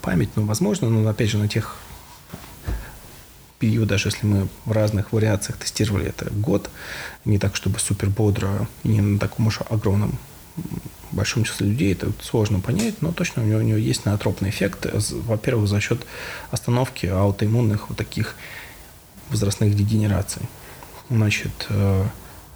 Память, ну, возможно, но опять же на тех период, даже если мы в разных вариациях тестировали это год, не так, чтобы супер бодро не на таком уж огромном большому числу людей это сложно понять, но точно у него, у него есть ноотропный эффект. Во-первых, за счет остановки аутоиммунных вот таких возрастных дегенераций. Значит, э,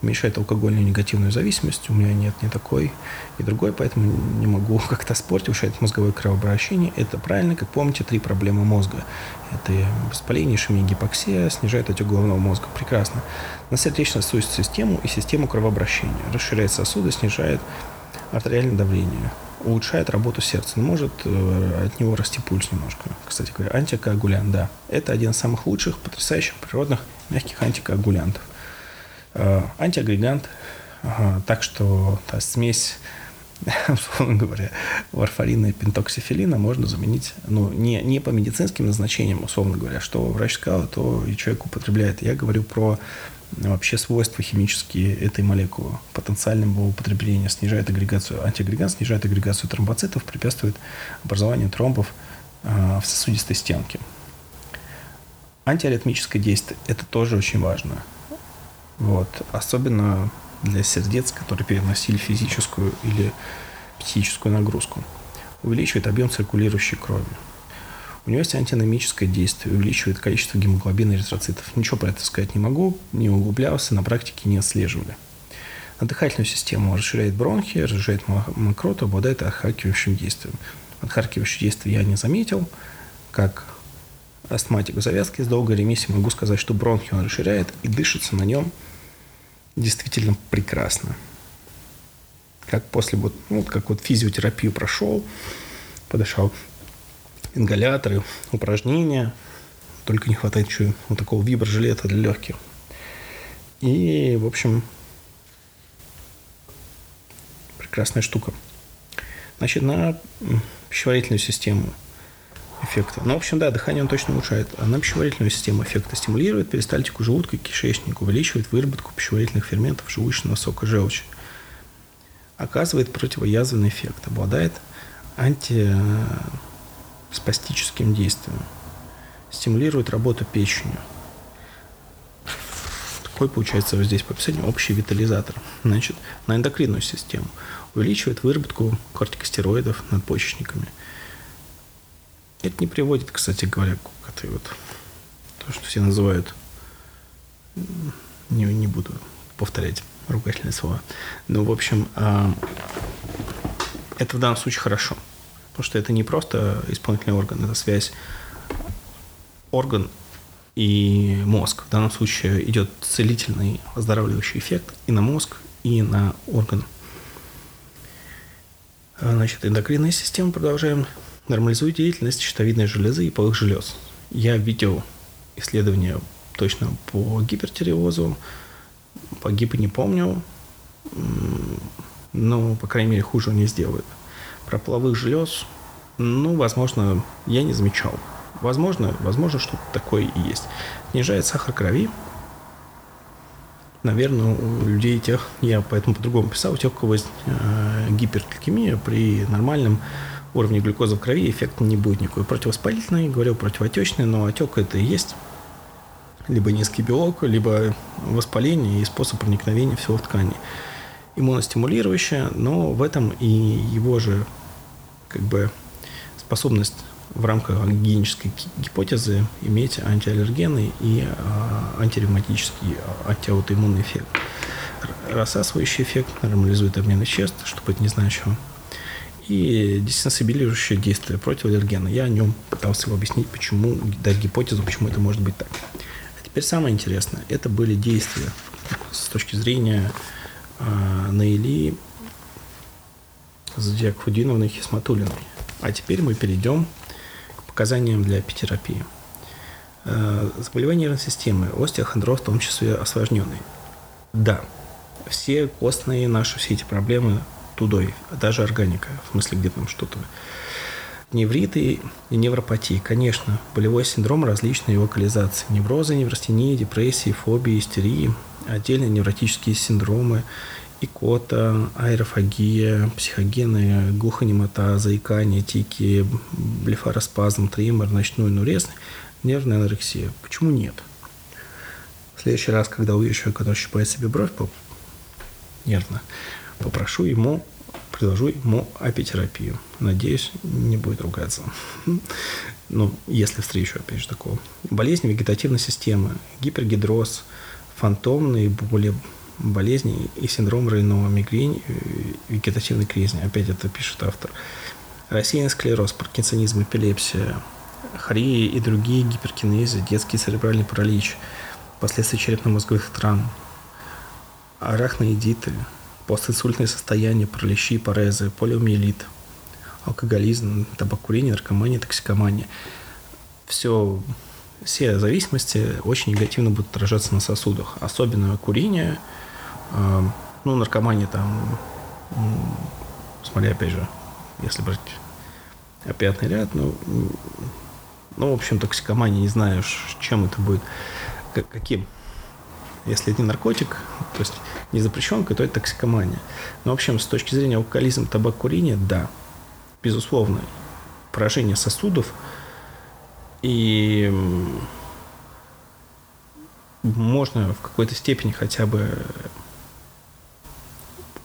уменьшает алкогольную негативную зависимость. У меня нет ни такой, и другой, поэтому не могу (laughs) как-то спорить. Улучшает мозговое кровообращение. Это правильно, как помните, три проблемы мозга. Это воспаление, ишемия, гипоксия, снижает отек головного мозга. Прекрасно. На сердечно-сосудистую систему и систему кровообращения. Расширяет сосуды, снижает артериальное давление улучшает работу сердца, но может э, от него расти пульс немножко. Кстати говоря, антикоагулянт, да. Это один из самых лучших, потрясающих природных мягких антикоагулянтов. Э, антиагрегант, так что та смесь (laughs) условно говоря, варфарина и пентоксифилина можно заменить, ну, не, не по медицинским назначениям, условно говоря, что врач сказал, то и человек употребляет. Я говорю про вообще свойства химические этой молекулы. Потенциального употребления снижает агрегацию, антиагрегант снижает агрегацию тромбоцитов, препятствует образованию тромбов э, в сосудистой стенке. Антиаритмическое действие – это тоже очень важно. Вот. Особенно для сердец, которые переносили физическую или психическую нагрузку. Увеличивает объем циркулирующей крови. У него есть антианемическое действие, увеличивает количество гемоглобина и эритроцитов. Ничего про это сказать не могу, не углублялся, на практике не отслеживали. На дыхательную систему расширяет бронхи, разжижает мокроту, обладает отхаркивающим действием. Отхаркивающее действие я не заметил. Как астматик в завязке с долгой ремиссией могу сказать, что бронхи он расширяет и дышится на нем – действительно прекрасно. Как после вот, ну, как вот физиотерапию прошел, подышал, ингаляторы, упражнения, только не хватает еще вот такого виброжилета для легких. И, в общем, прекрасная штука. Значит, на пищеварительную систему – эффекта. Ну, в общем, да, дыхание он точно улучшает. Она пищеварительную систему эффекта стимулирует, перистальтику желудка и кишечника, увеличивает выработку пищеварительных ферментов желудочного сока желчи. Оказывает противоязвенный эффект, обладает антиспастическим действием, стимулирует работу печени. Такой получается вот здесь по описанию общий витализатор. Значит, на эндокринную систему увеличивает выработку кортикостероидов над почечниками – это не приводит, кстати говоря, к этой вот то, что все называют не, не буду повторять ругательные слова. Ну, в общем, а, это в данном случае хорошо. Потому что это не просто исполнительный орган, это связь орган и мозг. В данном случае идет целительный оздоравливающий эффект и на мозг, и на орган. А, значит, эндокринная система продолжаем нормализует деятельность щитовидной железы и полых желез. Я видел исследования точно по гипертиреозу, по гипо не помню, но, по крайней мере, хуже не сделает. Про половых желез, ну, возможно, я не замечал. Возможно, возможно, что-то такое и есть. Снижает сахар крови. Наверное, у людей тех, я поэтому по-другому писал, у тех, у кого есть э, гипергликемия при нормальном уровня глюкозы в крови эффекта не будет никакой. Противовоспалительный, говорил противотечный, но отек это и есть либо низкий белок, либо воспаление и способ проникновения всего в ткани. Иммуностимулирующее, но в этом и его же как бы способность в рамках гигиенической гипотезы иметь антиаллергенный и э, антиревматический, антиаутоиммунный эффект. Рассасывающий эффект нормализует обмен веществ, чтобы это не значило и десенсибилирующее действие против аллергена. Я о нем пытался его объяснить, почему, дать гипотезу, почему это может быть так. А теперь самое интересное. Это были действия с точки зрения э, Наили, Зодиакфудиновны, Хисматулиной. А теперь мы перейдем к показаниям для эпитерапии. Э, заболевания нервной системы, остеохондроз, в том числе осложненный. Да, все костные наши, все эти проблемы тудой, даже органика, в смысле, где там что-то. Невриты и невропатии, конечно, болевой синдром различной локализации. Неврозы, неврастении, депрессии, фобии, истерии, отдельные невротические синдромы, икота, аэрофагия, психогены, глухонемота, заикание, тики, блефароспазм, тримор, ночной нурез, нервная анорексия. Почему нет? В следующий раз, когда увижу человека, который щипает себе бровь, нервно, попрошу ему предложу ему апитерапию. Надеюсь, не будет ругаться. Ну, если встречу, опять же, такого. Болезни вегетативной системы, гипергидроз, фантомные боли, болезни и синдром Рейнова, мигрень, э, вегетативный кризис. Опять это пишет автор. Рассеянный склероз, паркинсонизм, эпилепсия, хории и другие гиперкинезы, детский церебральный паралич, последствия черепно-мозговых травм, арахноидиты, постинсультное состояние, пролещи, парезы, полиомиелит, алкоголизм, табакурение, наркомания, токсикомания. Все, все зависимости очень негативно будут отражаться на сосудах. Особенно курение, э, ну, наркомания там, смотря опять же, если брать опятный ряд, ну, ну, в общем, токсикомания, не знаю, чем это будет, каким. Если это не наркотик, то есть не запрещенка, то это токсикомания. Но, в общем, с точки зрения алкоголизма, табак, курения, да, безусловно, поражение сосудов и можно в какой-то степени хотя бы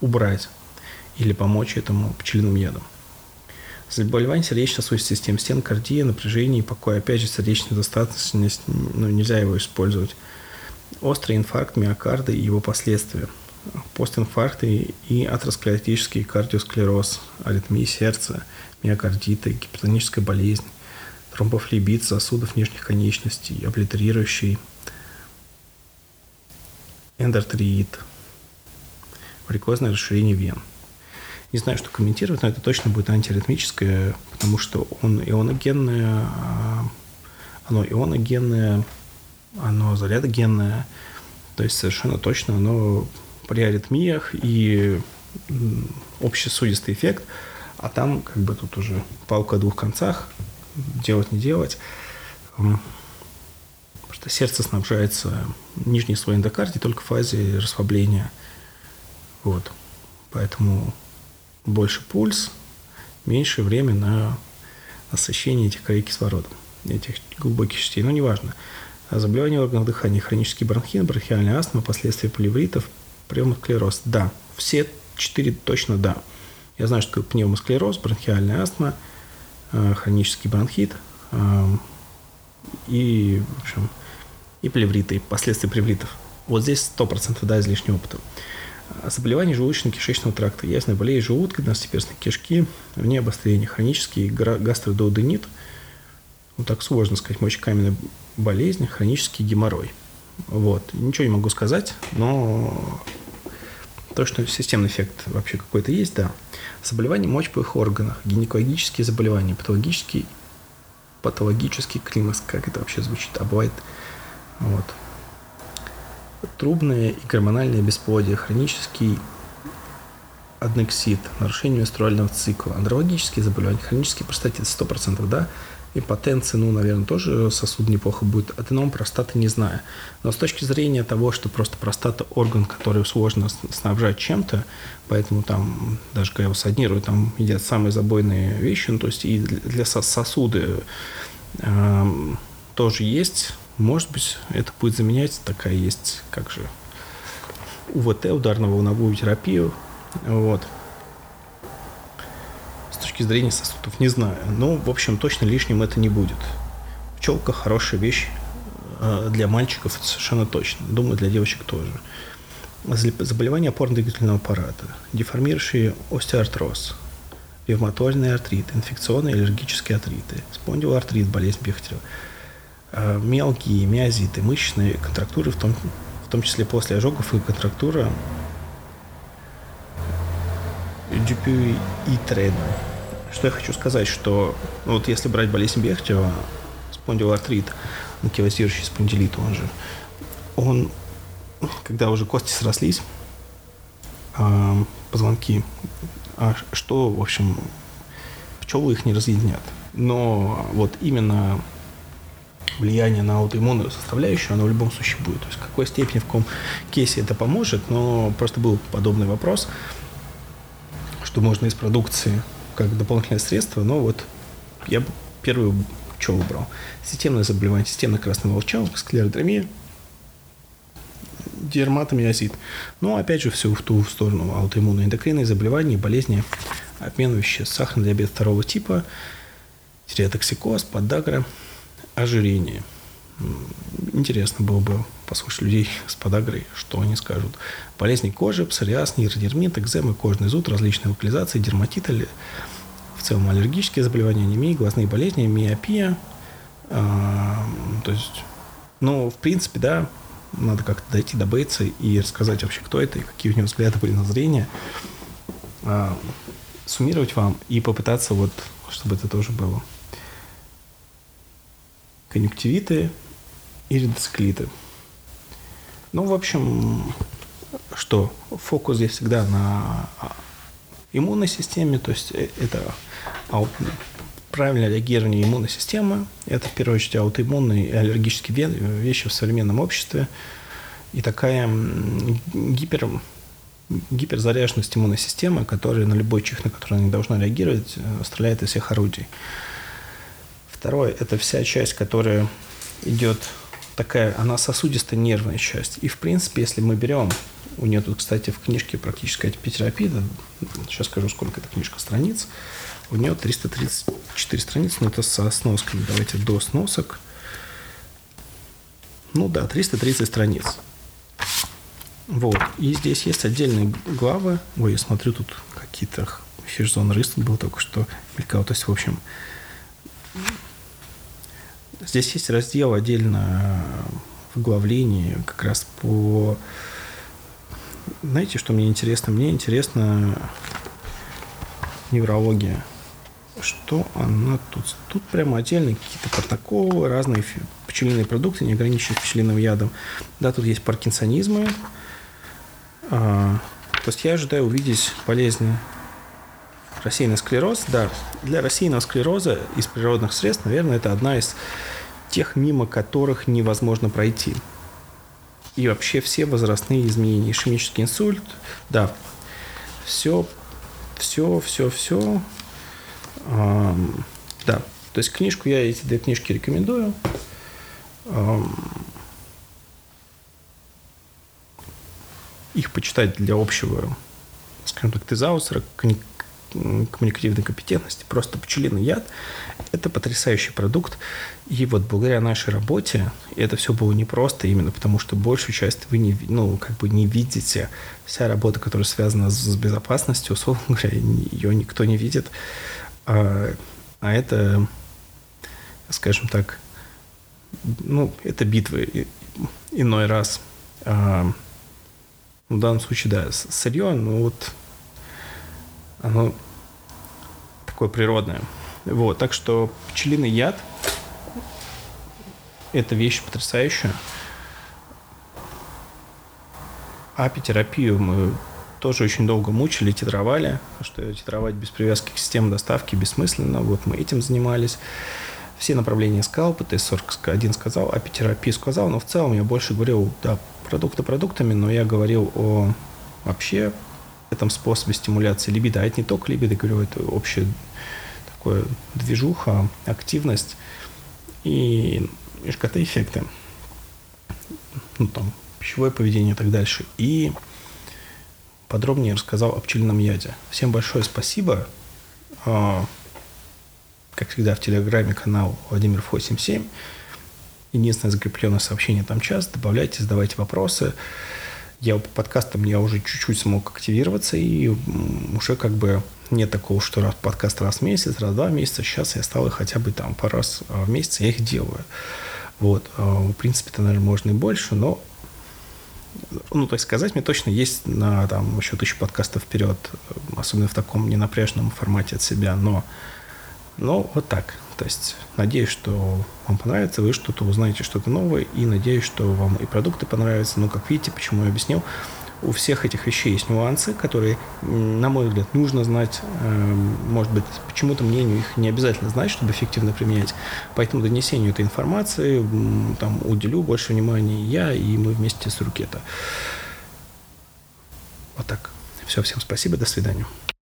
убрать или помочь этому пчелиным ядом. Заболевание сердечно-сосудистой системы, стен, кардия, напряжение и покой. Опять же, сердечная достаточность, ну, нельзя его использовать. Острый инфаркт миокарда и его последствия. Постинфаркты и атеросклеротический кардиосклероз, аритмии сердца, миокардиты, гипертоническая болезнь, тромбофлебит сосудов нижних конечностей, облитерирующий эндартриит, варикозное расширение вен – не знаю, что комментировать, но это точно будет антиаритмическое, потому что он ионогенное, а, оно ионогенное, оно зарядогенное, то есть совершенно точно оно при аритмиях и общий судистый эффект, а там как бы тут уже палка о двух концах, делать не делать. Потому что сердце снабжается нижний слой эндокардии только в фазе расслабления. Вот. Поэтому больше пульс, меньше время на насыщение этих кровей кислородом, этих глубоких частей. Но ну, неважно. Заболевания органов дыхания, хронический бронхит, бронхиальная астма, последствия поливритов, пневмосклероз. Да, все четыре точно да. Я знаю, что такое пневмосклероз, бронхиальная астма, э, хронический бронхит э, и, в общем, и плевриты, и последствия плевритов. Вот здесь 100% да, излишний опыт. Заболевания желудочно-кишечного тракта. Ясно, болезнь желудка, 12-перстной кишки, в ней обострение, хронический гастродоуденит, ну так сложно сказать, мочекаменная болезнь, хронический геморрой. Вот. Ничего не могу сказать, но то, что системный эффект вообще какой-то есть, да. Заболевания в мочеполых органах, гинекологические заболевания, патологический, патологический климакс, как это вообще звучит, а бывает вот, трубное и гормональное бесплодие, хронический аднексид, нарушение менструального цикла, андрологические заболевания, хронический простатит 100%, да, импотенция, ну, наверное, тоже сосуд неплохо будет. Аденом простаты не знаю. Но с точки зрения того, что просто простата орган, который сложно снабжать чем-то, поэтому там, даже когда его саднируют, там едят самые забойные вещи, ну, то есть и для сосуды э, тоже есть может быть, это будет заменять, такая есть, как же, УВТ, ударно-волновую терапию. Вот. Точки зрения сосудов не знаю. Но, в общем, точно лишним это не будет. Пчелка хорошая вещь э, для мальчиков совершенно точно. Думаю, для девочек тоже. Заболевания опорно-двигательного аппарата, деформирующий остеоартроз, ревматоидный артрит, инфекционные аллергические артриты, спондилоартрит, болезнь Бехтерева, Э, мелкие миозиты, мышечные контрактуры, в том, в том числе после ожогов и контрактура трейд. Что я хочу сказать, что ну, вот если брать болезнь Бехтерева, спондилоартрит, анкилозирующий спондилит, он же, он, когда уже кости срослись, э, позвонки, а что, в общем, пчелы их не разъединят. Но вот именно влияние на аутоиммунную составляющую, оно в любом случае будет. То есть в какой степени, в каком кейсе это поможет, но просто был подобный вопрос, что можно из продукции как дополнительное средство, но вот я бы первую что выбрал? Системное заболевание, системная красная волчанка, склеродермия. дерматомиозит. Но опять же все в ту сторону аутоиммунные эндокринные заболевания, болезни, обмен веществ, сахарный диабет второго типа, тиреотоксикоз, подагра, ожирение. Интересно было бы послушать людей с подагрой, что они скажут. Болезни кожи, псориаз, нейродермит, экземы, кожный зуд, различные локализации, дерматит, в целом аллергические заболевания, анемия, глазные болезни, миопия. А, то есть, ну, в принципе, да, надо как-то дойти до Бейтса и рассказать вообще, кто это и какие у него взгляды были на зрение. А, суммировать вам и попытаться вот, чтобы это тоже было. Конъюнктивиты и редоциклиты. Ну, в общем, что? Фокус здесь всегда на иммунной системе, то есть э, это правильное реагирование иммунной системы. Это, в первую очередь, аутоиммунные и аллергические вещи в современном обществе. И такая гипер, гиперзаряженность иммунной системы, которая на любой чих, на который она не должна реагировать, э, стреляет из всех орудий. Второе – это вся часть, которая идет такая, она сосудистая нервная часть. И, в принципе, если мы берем, у нее тут, кстати, в книжке практическая эпитерапия, сейчас скажу, сколько эта книжка страниц, у нее 334 страницы, но это со сносками. Давайте до сносок. Ну да, 330 страниц. Вот. И здесь есть отдельные главы. Ой, я смотрю, тут какие-то Хижзон Рыст был только что мелькал. То есть, в общем, здесь есть раздел отдельно в главлении как раз по... Знаете, что мне интересно? Мне интересно неврология что она тут? Тут прямо отдельные какие-то протоколы, разные пчелиные продукты, не ограниченные пчелиным ядом. Да, тут есть паркинсонизмы. А, то есть я ожидаю увидеть болезни рассеянный склероз. Да, для рассеянного склероза из природных средств, наверное, это одна из тех, мимо которых невозможно пройти. И вообще все возрастные изменения. Ишемический инсульт, да, все, все, все, все да, то есть книжку я эти две книжки рекомендую. Их почитать для общего, скажем так, тезаусера, коммуникативной компетентности, просто пчелиный яд – это потрясающий продукт. И вот благодаря нашей работе это все было непросто именно потому, что большую часть вы не, ну, как бы не видите. Вся работа, которая связана с безопасностью, условно (laughs) говоря, ее никто не видит. А, а это, скажем так, ну, это битвы иной раз. А, в данном случае, да, сырье, ну вот оно такое природное. Вот, так что пчелиный яд – это вещь потрясающая. Апитерапию мы тоже очень долго мучили, титровали, что титровать без привязки к системе доставки бессмысленно. Вот мы этим занимались. Все направления сказал, ПТС-41 сказал, апитерапию сказал, но в целом я больше говорил, да, продукты продуктами, но я говорил о вообще этом способе стимуляции либидо. А это не только либидо, говорю, это общая такое движуха, активность и ЖКТ-эффекты. Ну, там, пищевое поведение и так дальше. И подробнее рассказал о пчелином яде. Всем большое спасибо. А, как всегда, в Телеграме канал Владимир 87. Единственное закрепленное сообщение там час. Добавляйте, задавайте вопросы. Я по подкастам я уже чуть-чуть смог активироваться, и уже как бы нет такого, что раз подкаст раз в месяц, раз в два месяца. Сейчас я стал хотя бы там пару раз в месяц, я их делаю. Вот. А, в принципе, это, наверное, можно и больше, но ну, есть сказать мне точно есть на там еще тысячу подкастов вперед, особенно в таком ненапряжном формате от себя, но, но вот так. То есть надеюсь, что вам понравится, вы что-то узнаете, что-то новое, и надеюсь, что вам и продукты понравятся. Ну, как видите, почему я объяснил, у всех этих вещей есть нюансы, которые, на мой взгляд, нужно знать. Эм, может быть, почему-то мнению их не обязательно знать, чтобы эффективно применять. Поэтому донесению этой информации там, уделю больше внимания я, и мы вместе с Рукета. Вот так. Все, всем спасибо, до свидания.